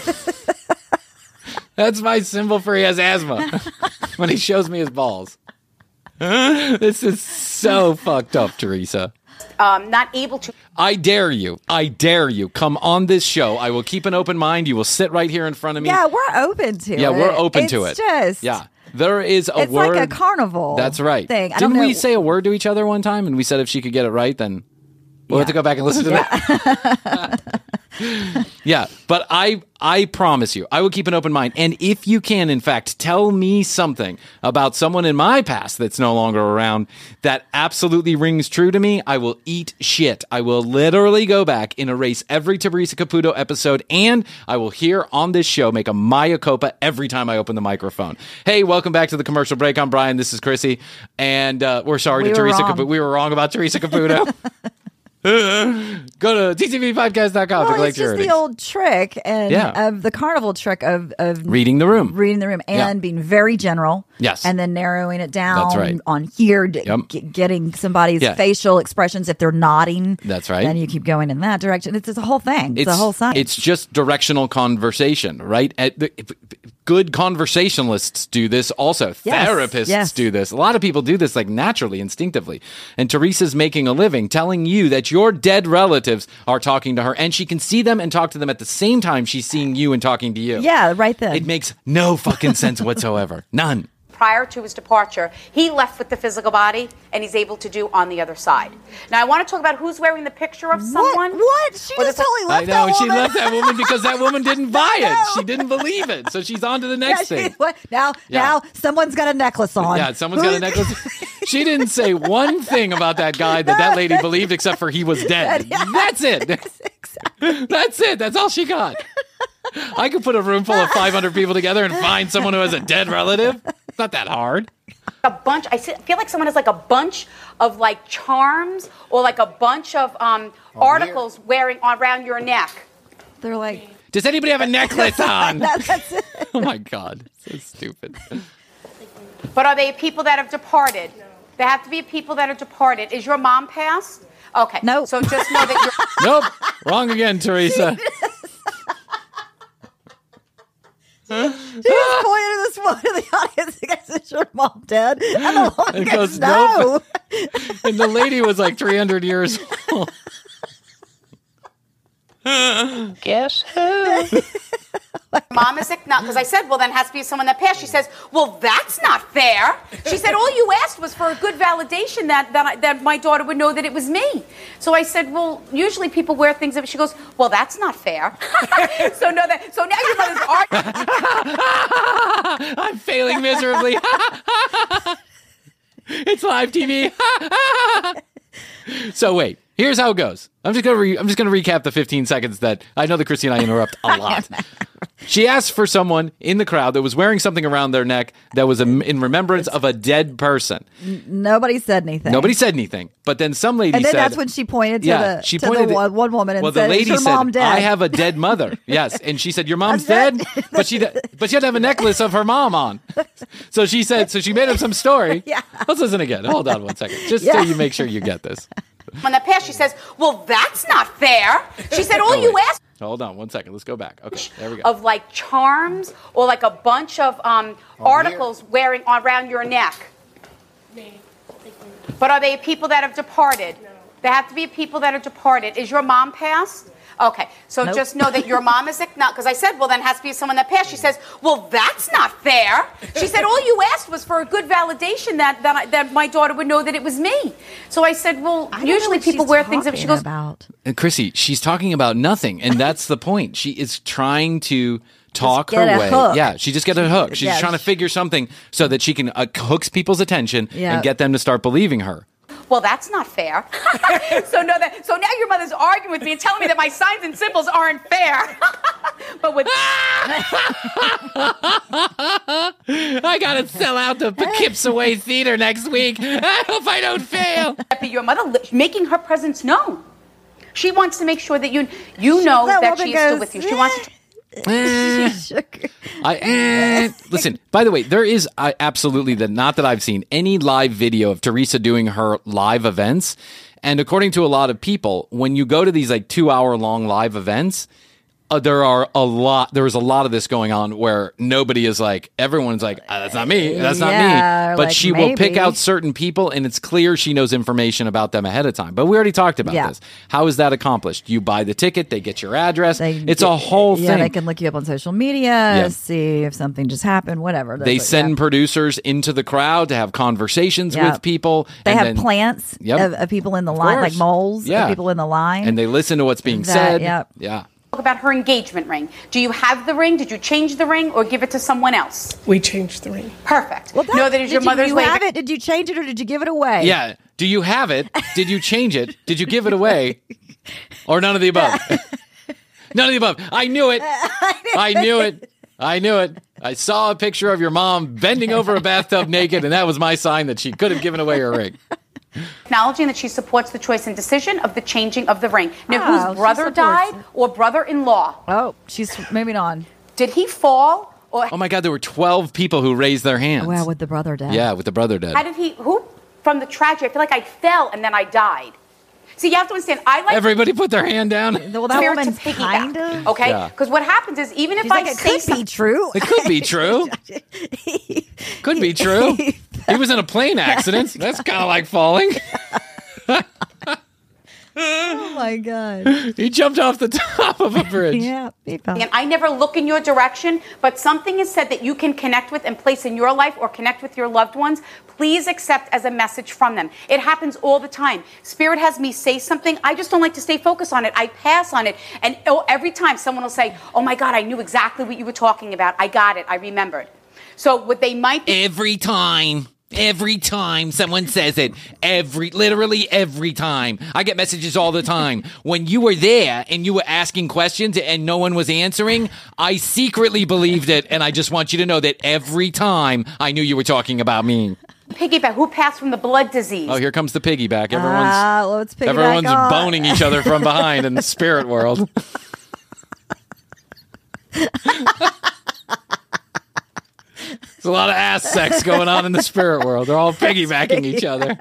That's my symbol for he has asthma when he shows me his balls. This is so fucked up, Teresa. um, not able to. I dare you. I dare you. Come on this show. I will keep an open mind. You will sit right here in front of me. Yeah, we're open to Yeah, it. we're open to It's it. Just yeah. There is a it's word. like a carnival. That's right. Thing. I Didn't don't know. we say a word to each other one time? And we said if she could get it right, then we'll have to go back and listen to that. yeah, but I I promise you, I will keep an open mind. And if you can, in fact, tell me something about someone in my past that's no longer around that absolutely rings true to me, I will eat shit. I will literally go back and erase every Teresa Caputo episode, and I will here on this show make a Maya Copa every time I open the microphone. Hey, welcome back to the commercial break. I'm Bryan. This is Krissy, and uh, we're sorry We to Teresa. Caputo. We were wrong about Teresa Caputo. Go to tcbpodcast.com to Well, collect it's your just the old trick and Yeah. of the carnival trick of of Reading the room. reading the room, and Yeah. being very general. Yes. and then narrowing it down That's right. on here, d- Yep. g- getting somebody's Yeah. facial expressions if they're nodding. That's right. Then you keep going in that direction. It's, it's a whole thing. It's, a whole science. It's just directional conversation, right? At the, good conversationalists do this also. Yes, Therapists yes. do this. A lot of people do this like naturally, instinctively. And Teresa's making a living telling you that your dead relatives are talking to her and she can see them and talk to them at the same time she's seeing you and talking to you. yeah, right then. It makes no fucking sense whatsoever. None. Prior to his departure, he left with the physical body, and he's able to do on the other side. Now, I want to talk about who's wearing the picture of someone. What? What? She Or just the- totally I know. that She woman. left that woman because that woman didn't buy it. know. She didn't believe it. So she's on to the Yeah, next she- thing. what? Now, Yeah. now someone's got a necklace on. Yeah, someone's got a necklace. She didn't say one thing about that guy that that lady believed except for he was dead. That's it. That's it. That's all she got. I could put a room full of 500 people together and find someone who has a dead relative. It's not that hard. a bunch. I feel like someone has like a bunch of like charms or like a bunch of um, articles wearing around your neck. They're like, Does anybody have a necklace on? that, that's it. Oh my God. So stupid. But are they people that have departed? They have to be people that are departed. Is your mom passed? Okay. Nope. So just know that you're. Nope. Wrong again, Teresa. She just pointed to this woman in the audience. He goes, "Is your mom dad, And the woman It goes, goes, "No." "Nope." And the lady was like 300 years old. Guess who? Mom is not because I said, well, then it has to be someone that passed. She says, well, that's not fair. She said, all you asked was for a good validation that that, I, that my daughter would know that it was me. So I said, well, usually people wear things. That she goes, well, that's not fair. so no, that so now your mother's arguing. I'm failing miserably. it's live TV. so wait, here's how it goes. I'm just gonna re- I'm just gonna recap the 15 seconds that I know that Krissy and I interrupt a lot. She asked for someone in the crowd that was wearing something around their neck that was a, in remembrance of a dead person. Nobody said anything. Nobody said anything, but then some lady And then said, that's when she pointed to yeah, the she to pointed the to- one, one woman and well, said, the lady "Is your said, mom dead?" "I have a dead mother." yes, and she said, "Your mom's dead," but she but she had to have a necklace of her mom on. So she said, so she made up some story. Yeah. Let's listen again. Hold on one second, just Yeah. so you make sure you get this. When the passed, she says, well, that's not fair. She said, all Oh, you wait. asked Hold on one second. Let's go back. Okay, there we go. of like charms or like a bunch of um, articles wearing around your neck. But are they people that have departed? No. They have to be people that are departed. Is your mom passed? Okay, so Nope. just know that your mom is not because I said, well, then it has to be someone that passed. She says, well, that's not fair. She said, all you asked was for a good validation that that, I, that my daughter would know that it was me. So I said, well, I usually people wear things that she goes, about. And Krissy, she's talking about nothing, and that's the point. She is trying to talk her way. hook. Yeah, she just get a hook. She's Yeah. trying to figure something so that she can uh, hooks people's attention Yeah. and get them to start believing her. Well, that's not fair. so no, that so now your mother's arguing with me and telling me that my signs and symbols aren't fair. but with I gotta sell out the Poughkeepsie Theater next week. I hope I don't fail. be your mother li- making her presence known. She wants to make sure that you you know That that, woman she is still with you. She wants to. Eh, Eh. I eh, listen. By the way, there is I absolutely that not that I've seen any live video of Teresa doing her live events, and according to a lot of people, when you go to these like two hour long live events, uh, there are a lot. There was a lot of this going on where nobody is like. Everyone's like, "Ah, "That's not me. That's not Yeah, me." But like, she will pick out certain people, and it's clear she knows information about them ahead of time. But we already talked about Yeah. this. How is that accomplished? You buy the ticket, they get your address. They it's a get- whole Yeah, thing. they can look you up on social media, Yeah. see if something just happened, whatever. they That's- send producers into the crowd to have conversations with people. They and have then- plants Yep. of, of people in the line, like moles Yeah. of people in the line. and they listen to what's being That- said. yep. Yeah. Talk about her engagement ring. Do you have the ring? Did you change the ring or give it to someone else? We changed the ring. Perfect. well, that, no, that is your you, mother's you way. of- have it? Did you change it or did you give it away? Yeah. Do you have it? Did you change it? Did you give it away? Or none of the above? none of the above. I knew it. I knew it. I knew it. I saw a picture of your mom bending over a bathtub naked, and that was my sign that she could have given away her ring. Acknowledging that she supports the choice and decision of the changing of the ring. Now, Oh, whose brother died it. or brother-in-law? Oh, she's moving on. Did he fall or Oh my God, there were 12 people who raised their hands. Well, with the brother dead. yeah, with the brother dead. how did he? Who from the tragedy? I feel like I fell and then I died. See, you have to understand. I like Everybody put their hand down. Well, that woman kind of. Okay, Yeah. because what happens is even if She's I like, it say could be true. It could be true. Could be true. He was in a plane accident. That's kind of like falling. oh my god. He jumped off the top of a bridge. Yeah, he fell. and I never look in your direction, but something is said that you can connect with and place in your life or connect with your loved ones, please accept as a message from them. It happens all the time. Spirit has me say something, I just don't like to stay focused on it. I pass on it. And oh, every time someone will say, Oh my God, I knew exactly what you were talking about. I got it. I remembered. So what they might be Every time. Every time someone says it, every, literally every time. I get messages all the time. When you were there and you were asking questions and no one was answering, I secretly believed it. And I just want you to know that every time I knew you were talking about me. piggyback who passed from the blood disease. Oh, here comes the piggyback. Everyone's, Ah, let's pick everyone's on. boning each other from behind in the spirit world. There's a lot of ass sex going on in the spirit world. They're all piggybacking each other.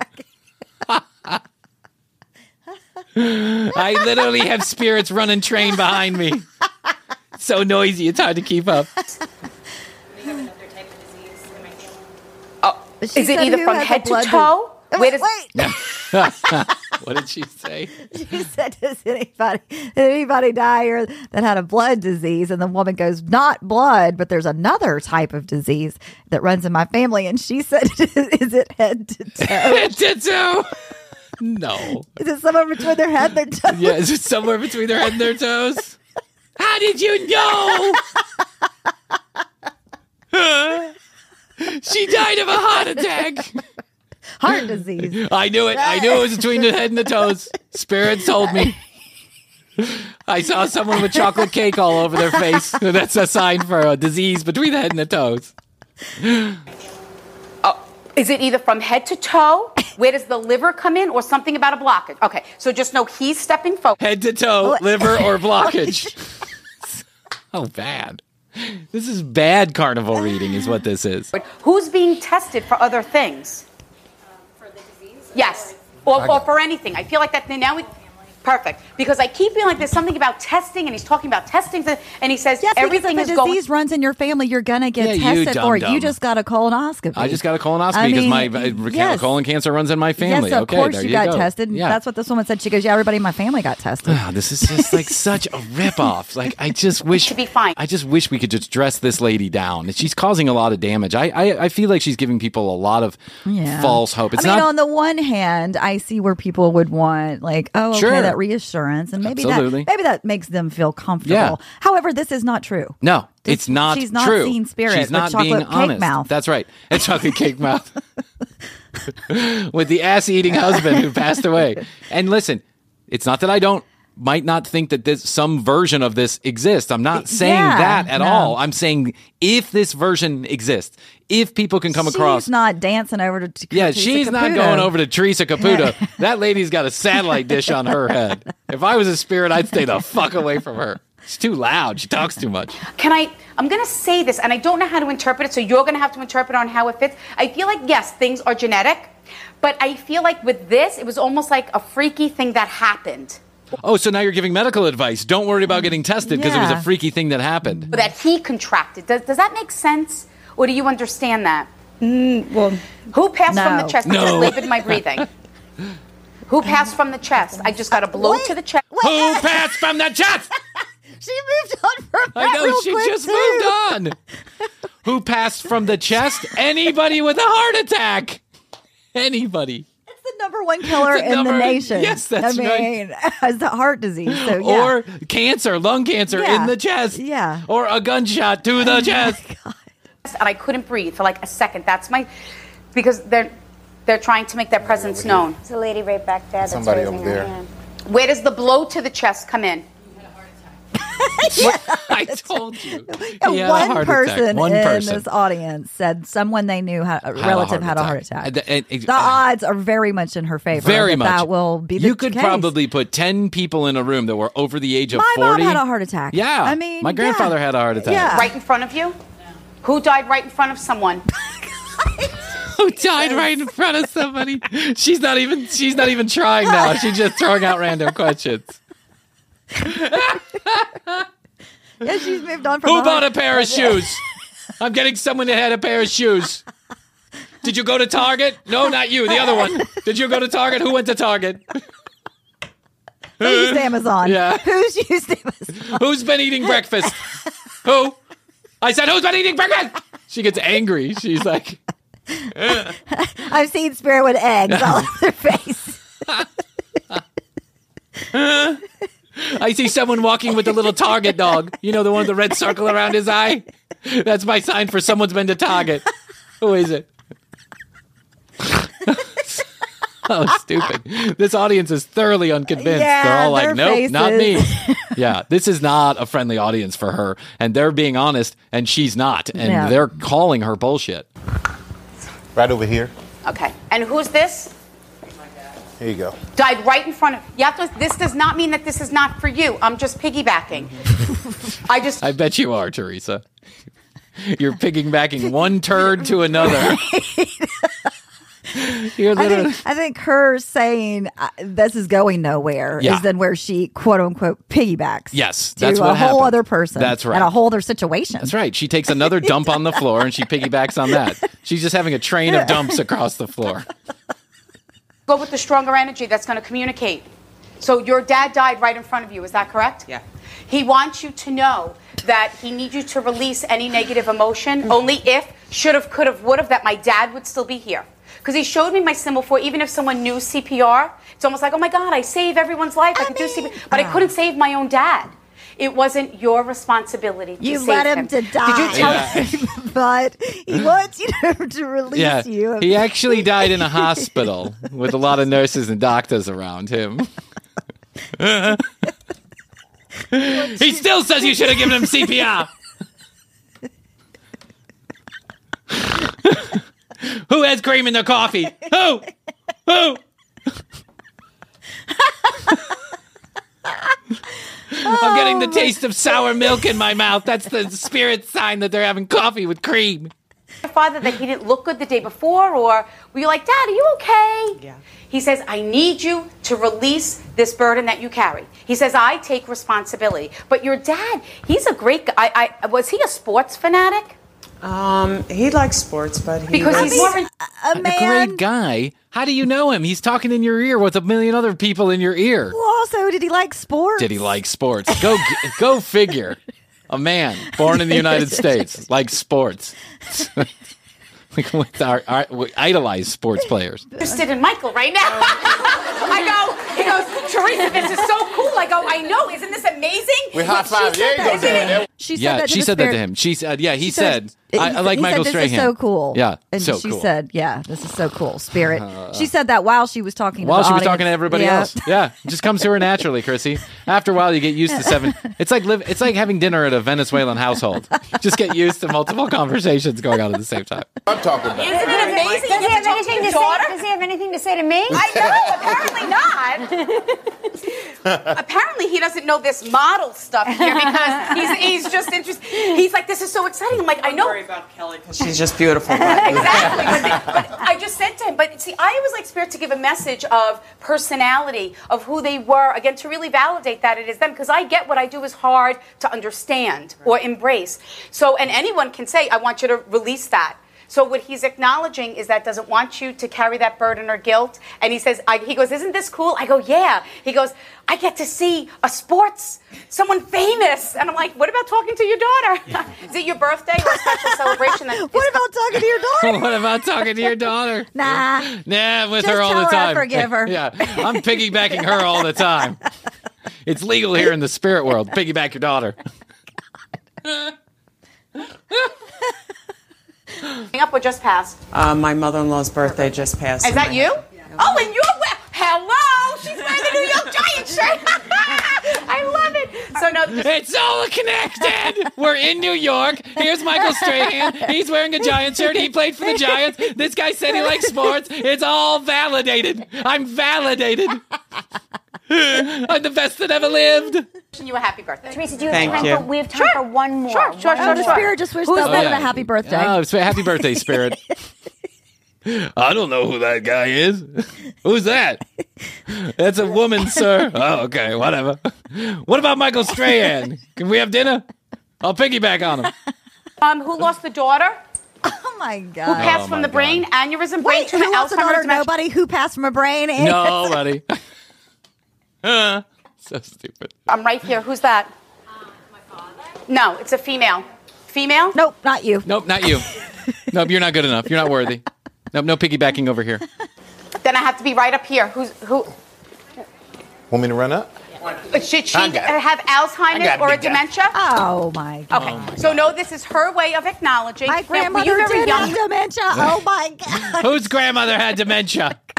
I literally have spirits running train behind me. So noisy, it's hard to keep up. Oh, she is it either from head to toe? dis- Where does Wait, What did she say? she said, "Does anybody did anybody die here that had a blood disease?" And the woman goes, "Not blood, but there's another type of disease that runs in my family." And she said, "Is it head to toe? Head to toe. No. Is it somewhere between their head and their toe?" Yeah, is it somewhere between their head and their toes? How did you know? she died of a heart attack. Heart disease. I knew it. I knew it was between the head and the toes. Spirits told me. I saw someone with chocolate cake all over their face. That's a sign for a disease between the head and the toes. Oh, is it either from head to toe? Where does the liver come in, or something about a blockage? Okay, so just know he's stepping forward. Head to toe, liver or blockage. oh, bad. This is bad carnival reading, is what this is. But who's being tested for other things? For the disease? Yes, or, or for anything. I feel like that now we. Perfect, because I keep feeling like there's something about testing, and he's talking about testing, and he says Yes, everything is if a going. disease runs in your family, you're gonna get Yeah, you tested for it. You just got a colonoscopy. I just got a colonoscopy I because mean, my uh, yes. colon cancer runs in my family. Yes, of okay, course there you, you got go. tested. Yeah. That's what this woman said. She goes, "Yeah, everybody in my family got tested." Ah, this is just like such a ripoff. Like I just wish To be fine. I just wish we could just dress this lady down. She's causing a lot of damage. I I, I feel like she's giving people a lot of Yeah. false hope. It's I mean, not on the one hand, I see where people would want like, oh, okay, Sure. That reassurance, and maybe Absolutely. that maybe that makes them feel comfortable. Yeah. However, this is not true. no, This- it's not she's not true. seeing spirit She's not chocolate being cake honest. mouth. That's right. And chocolate cake mouth. With the ass eating husband who passed away. And listen, it's not that I don't might not think that this some version of this exists. I'm not saying Yeah, that at no. all. I'm saying if this version exists, if people can come she's across not dancing over to. Yeah, Teresa she's not going over to Teresa Caputo. that lady's got a satellite dish on her head. If I was a spirit, I'd stay the fuck away from her. She's too loud. She talks too much. Can I? I'm going to say this, and I don't know how to interpret it, so you're going to have to interpret on how it fits. I feel like yes, things are genetic, but I feel like with this, it was almost like a freaky thing that happened. Oh, so now you're giving medical advice. Don't worry about getting tested because it was a freaky thing that happened. that he contracted. Does, does that make sense? Or do you understand that? Mm, well, Who passed from the chest? I No. just limited my breathing. Who passed from the chest? I just got a blow to the chest. Who passed from the chest? she moved on from I that know real she quick, just too. moved on. Who passed from the chest? Anybody with a heart attack. Anybody. It's the number one killer the in number- the nation. Yes, that's I right. as the heart disease. So yeah. Or cancer, lung cancer Yeah. in the chest. Yeah. Or a gunshot to the oh chest. and I couldn't breathe for like a second. That's my because they're they're trying to make their presence known. There's a lady right back there that's Somebody raising over her there. hand. Where does the blow to the chest come in? I told you. And He had a one person. One in person. this audience said someone they knew had a Had relative heart had a heart attack. attack. And- and- the odds are very much in her favor. Very that much. That will be the you could case. probably put 10 people in a room that were over the age of My 40. mom had a heart attack. Yeah. I mean, my grandfather yeah. had a heart attack. Yeah. Right in front of you? Who died right in front of someone? Who died right in front of somebody? She's not even she's not even trying now. She's just throwing out random questions. Yeah, she's moved on from Who bought a pair of shoes? I'm getting someone that had a pair of shoes. Did you go to Target? No, not you. The other one. Did you go to Target? Who went to Target? Who used Amazon? Yeah. Who's used Amazon? Who's been eating breakfast? Who? I said, who's been eating breakfast? She gets angry. She's like, I've seen Spirit with eggs all over their face. I see someone walking with a little Target dog. You know, the one with the red circle around his eye? That's my sign for someone's been to Target. Who is it? oh, stupid. This audience is thoroughly unconvinced. Yeah, they're all like, their nope, not me. yeah, this is not a friendly audience for her. And they're being honest, and she's not. And Yeah. they're calling her bullshit. Right over here. Okay. And who's this? Here you go. Died right in front of you. Have to, this does not mean that this is not for you. I'm just piggybacking. I just I bet you are, Teresa. You're piggybacking one turd to another. You're I think, I think her saying uh, this is going nowhere Yeah. is then where she quote unquote piggybacks. Yes, that's to that's a what whole happened. other person. That's right. And a whole other situation. That's right. She takes another dump on the floor and she piggybacks on that. She's just having a train of dumps across the floor. Go with the stronger energy that's going to communicate. So your dad died right in front of you. Is that correct? Yeah. He wants you to know that he needs you to release any negative emotion. Mm. Only if, should have, could have, would have, that my dad would still be here. Because he showed me my symbol for even if someone knew CPR, it's almost like, oh my God, I save everyone's life. I, can do CPR. But I couldn't save my own dad. It wasn't your responsibility to You save let him to die. Did die. you tell Yeah. but he wants you to, to release Yeah. you. He actually died in a hospital with a lot of nurses and doctors around him. he still says you should have given him CPR. Who has cream in their coffee? Who? Who? I'm getting the oh, taste of sour milk in my mouth. That's the spirit sign that they're having coffee with cream. your father that he didn't look good the day before, or were you like, Dad, are you okay? Yeah. He says, I need you to release this burden that you carry. He says, I take responsibility. But your dad, he's a great guy. I, I, was he a sports fanatic? Um, he likes sports, but he Because he's more. In- a A great guy. How do you know him? He's talking in your ear with a million other people in your ear. Well, also, did he like sports? Did he like sports? Go go figure. A man born in the United States likes sports. like with our, our we idolize sports players. interested in Michael right now. I go, he goes, Teresa, this is so cool. I go, oh, I know, isn't this amazing? We high five. She There said you go, that, isn't it? She said yeah, that to she the said that spirit- to him. She said, yeah, he, She said, I, I like he Michael said, Strahan. This is so cool. Yeah, and so she cool. said, "Yeah, this is so cool." Spirit. she said that while she was talking. While the she was talking to everybody Yeah. else. Yeah, it just comes to her naturally, Krissy. After a while, you get used to seven. It's like live. It's like having dinner at a Venezuelan household. Just get used to multiple conversations going on at the same time. I'm talking about. Isn't it amazing? Does You he get have to talk to anything your to say? daughter? Does he have anything to say to me? I know, apparently not. Apparently he doesn't know this model stuff here because he's, he's just interested. He's like, this is so exciting. I'm like, I know, worry about Kelly because she's just beautiful. exactly. But, but I just said to him, but see, I always like Spirit to give a message of personality, of who they were, again, to really validate that it is them, because I get what I do is hard to understand or embrace. So, and anyone can say, I want you to release that. So what he's acknowledging is that doesn't want you to carry that burden or guilt. And he says, I, he goes, isn't this cool? I go, yeah. He goes, I get to see a sports, someone famous. And I'm like, what about talking to your daughter? is it your birthday or a special celebration? That what about talking to your daughter? what about talking to your daughter? Nah. Nah, with Just her all tell the her I time. forgive her. yeah, I'm piggybacking her all the time. It's legal here in the spirit world. Piggyback your daughter. Coming up what just passed? Uh, my mother-in-law's birthday just passed. Is that you? Oh, and you're we- hello. She's wearing the New York Giants shirt. I love it. So no, It's all connected. We're in New York. Here's Michael Strahan. He's wearing a Giants shirt. He played for the Giants. This guy said he likes sports. It's all validated. I'm validated. I'm the best that ever lived. wishing you a happy birthday. Teresa, do you have Thank time you. for we have time for one more? Sure, sure, One sure, the sure. spirit just wished Who's them that? a happy birthday. Oh, so happy birthday, Spirit. I don't know who that guy is. Who's that? That's a woman, sir. Oh, okay, whatever. What about Michael Strahan? Can we have dinner? I'll piggyback on him. Um, who lost the daughter? Oh my god. Who passed Oh, from my the brain, aneurysm, brain Wait, tumor, who lost a Alzheimer's, daughter? dementia? Nobody who passed from a brain. Nobody. Uh, so stupid. I'm right here. Who's that? No, it's a female. Female? Nope, not you. Nope, not you. Nope, you're not good enough. You're not worthy. Nope, no piggybacking over here. Then I have to be right up here. Who's who? Want me to run up? Should she I got it. have I Alzheimer's got it, or a big dementia? Oh my god. Okay, so no, this is her way of acknowledging. My that when grandmother you're very did young. have dementia. Oh my god. Whose grandmother had dementia?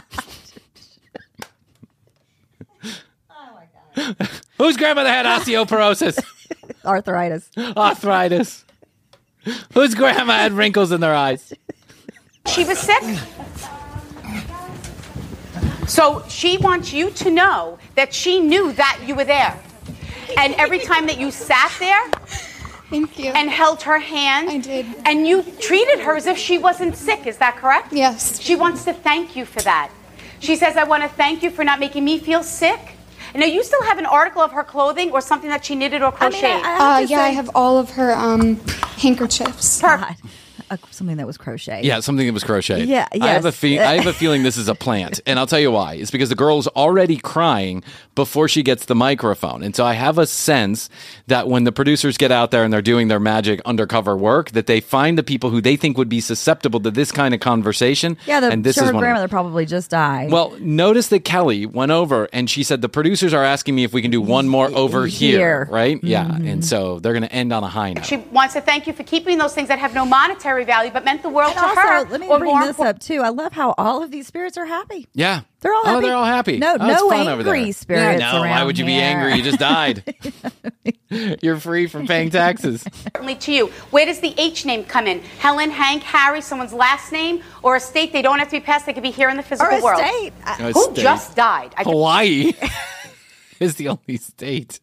Whose grandmother had osteoporosis? Arthritis. Arthritis? Whose grandma had wrinkles in their eyes? She was sick. So she wants you to know that she knew that you were there. And every time that you sat there Thank you. and held her hand, I did. and you treated her as if she wasn't sick, is that correct? Yes. She wants to thank you for that. She says, I want to thank you for not making me feel sick. Now, you still have an article of her clothing or something that she knitted or crocheted? Uh, yeah, I have all of her um, handkerchiefs. God. Uh, something that was crocheted. Yeah, something that was crocheted. Yeah, I have a fe- I have a feeling this is a plant, and I'll tell you why. It's because the girl's already crying before she gets the microphone, and so I have a sense that when the producers get out there and they're doing their magic undercover work, that they find the people who they think would be susceptible to this kind of conversation. Yeah, the and this sure is her one of grandmother probably just died. Well, notice that Kelly went over and she said the producers are asking me if we can do one more over here, Here. right? Yeah, Mm-hmm. and so they're going to end on a high note. She wants to thank you for keeping those things that have no monetary value but meant the world and to also, her. let me or bring more this up too. I love how all of these spirits are happy. Yeah. They're all Oh, happy. they're all happy. No, Oh, no fun over there. angry spirits Yeah, no, why would you be angry? You just died. You're free from paying taxes. Certainly to you. Where does the H name come in? Helen, Hank, Harry, someone's last name, or a state they don't have to be passed, they could be here in the physical a world. state. A Who state. just died? I Hawaii is the only state.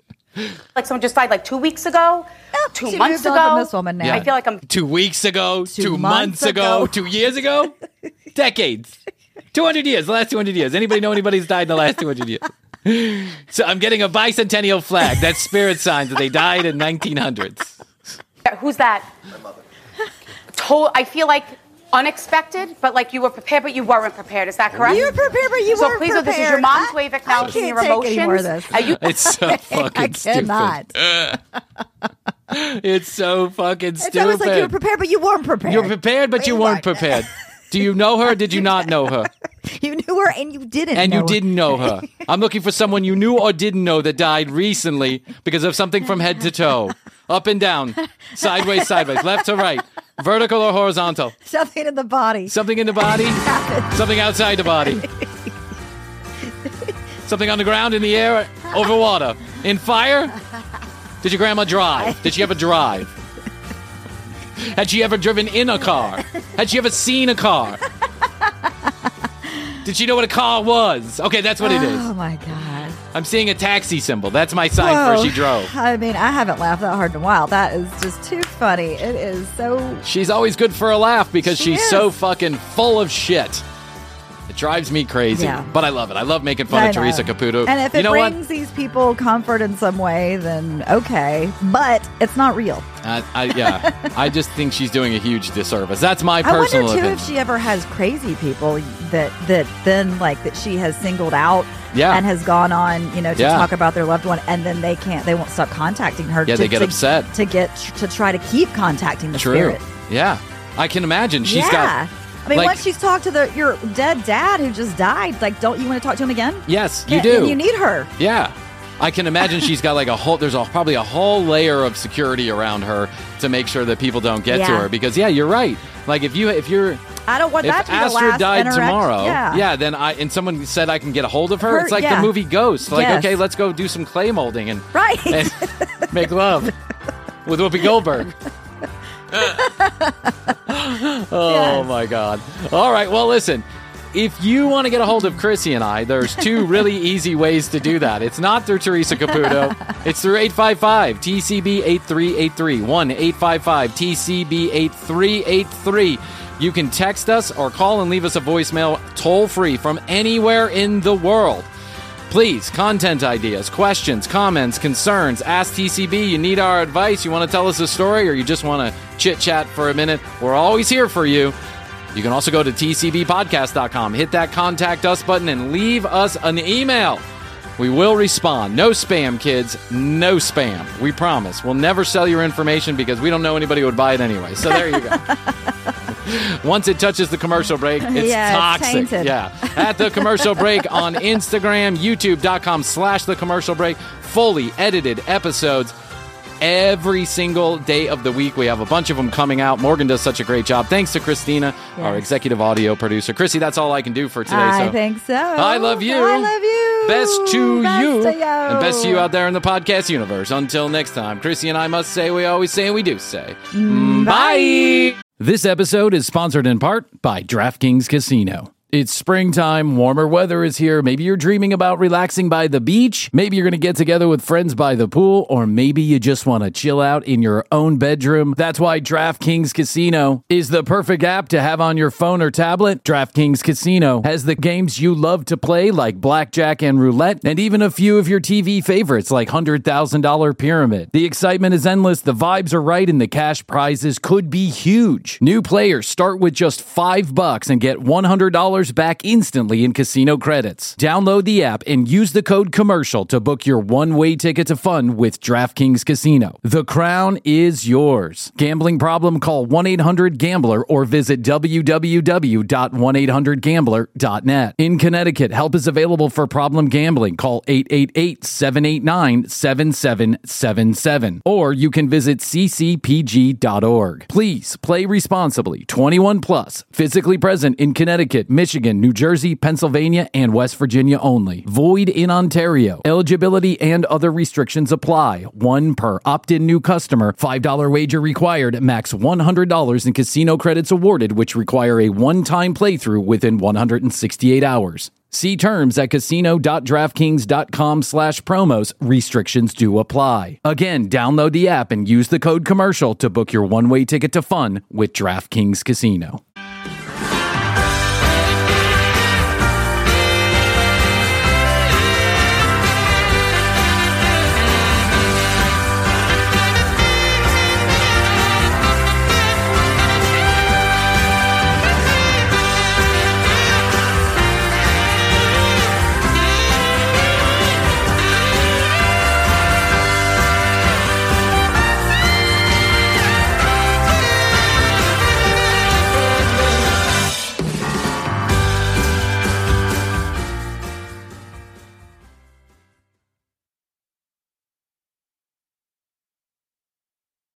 Like someone just died like two weeks ago, two she months moved on ago. this woman now. I feel like I'm Two weeks ago, two, months, months ago, ago. two years ago, decades, 200 years, the last 200 years. Anybody know anybody's died in the last 200 years? So I'm getting a bicentennial flag. That's spirit signs that they died in 1900s. Who's that? My mother. To- I feel like unexpected, but like you were prepared, but you weren't prepared. Is that correct? You were prepared, but you so weren't prepared. So please, know this is your prepared. mom's I- way of I acknowledging can't your take emotions. any more of this. Are you- It's so fucking I cannot. stupid. it's so fucking It's stupid. almost like you were prepared, but you weren't prepared. You're prepared, but you weren't prepared. Do you know her? Or did you not know her? You knew her, and you didn't. And know you her. didn't know her. I'm looking for someone you knew or didn't know that died recently because of something from head to toe, up and down, sideways, sideways, left to right, vertical or horizontal. something in the body. Something in the body, something outside the body. Something on the ground, in the air, over water. In fire? Did your grandma drive? Did she ever drive? Had she ever driven in a car? Had she ever seen a car? Did she know what a car was? Okay, that's what it is. Oh my god! I'm seeing a taxi symbol. That's my sign Whoa. for she drove. I mean, I haven't laughed that hard in a while. That is just too funny. It is so. She's always good for a laugh because She she's is. so fucking full of shit. It drives me crazy, Yeah. but I love it. I love making fun I of Teresa. Caputo. And if you it know what? brings these people comfort in some way, then okay. But it's not real. I, I, yeah, I just think she's doing a huge disservice. That's my personal. I wonder too opinion. if she ever has crazy people that that then like that she has singled out Yeah. and has gone on, you know, to Yeah. talk about their loved one, and then they can't, they won't stop contacting her. Yeah, to, they get to- upset. to get to try to keep contacting the True. spirit. Yeah, I can imagine. She's yeah. got. I mean, like- once she's talked to the your dead dad who just died, like, don't you want to talk to him again? Yes, you Yeah, do. you need her. Yeah. I can imagine she's got like a whole there's a, probably a whole layer of security around her to make sure that people don't get to her because yeah, you're right. Like if you if you're I don't want if that to be the Astrid last died interact- tomorrow, Yeah. then I and someone said I can get a hold of her. Her- it's like yeah. the movie Ghost. Like Yes. okay, let's go do some clay molding and Right. and make love with Whoopi Goldberg. oh my God! All right, well listen. If you want to get a hold of Krissy and I, there's two really easy ways to do that. It's not through Teresa Caputo. It's through 855 TCB 8383 1 855 TCB 8383. You can text us or call and leave us a voicemail toll free from anywhere in the world. Please, content ideas, questions, comments, concerns, ask TCB. You need our advice, you want to tell us a story, or you just want to chit chat for a minute. We're always here for you. You can also go to tcbpodcast.com, hit that contact us button, and leave us an email. We will respond. No spam, kids. No spam. We promise. We'll never sell your information because we don't know anybody who would buy it anyway. So there you go. Once it touches the commercial break, it's Yeah, toxic. tainted. yeah. At the commercial break on Instagram, youtube.com slash the commercial break. Fully edited episodes every single day of the week. We have a bunch of them coming out. Morgan does such a great job. Thanks to Christina, our executive audio producer. Krissy, that's all I can do for today. I so think so. I love you. I love you. Best to Best you. to you. And best to you out there in the podcast universe. Until next time, Krissy and I must say, we always say, and we do say. Mm, Bye. This episode is sponsored in part by DraftKings Casino. It's springtime, warmer weather is here. Maybe you're dreaming about relaxing by the beach. Maybe you're going to get together with friends by the pool, or maybe you just want to chill out in your own bedroom. That's why DraftKings Casino is the perfect app to have on your phone or tablet. DraftKings Casino has the games you love to play, like blackjack and roulette, and even a few of your TV favorites, like $100,000 Pyramid. The excitement is endless, the vibes are right, and the cash prizes could be huge. New players start with just five bucks and get $100 back instantly in casino credits. Download the app and use the code commercial to book your one way ticket to fun with DraftKings Casino. The crown is yours. Gambling problem? Call 1 800 Gambler or visit www.1800Gambler.net. In Connecticut, help is available for problem gambling. Call 888 789 7777. Or you can visit ccpg.org. Please play responsibly. 21 plus, physically present in Connecticut, Michigan, New Jersey, Pennsylvania, and West Virginia only. Void in Ontario. Eligibility and other restrictions apply. One per opt in new customer. $5 wager required. Max $100 in casino credits awarded, which require a one time playthrough within 168 hours. See terms at casino.draftkings.com slash promos. Restrictions do apply. Again, download the app and use the code commercial to book your one-way ticket to fun with DraftKings Casino.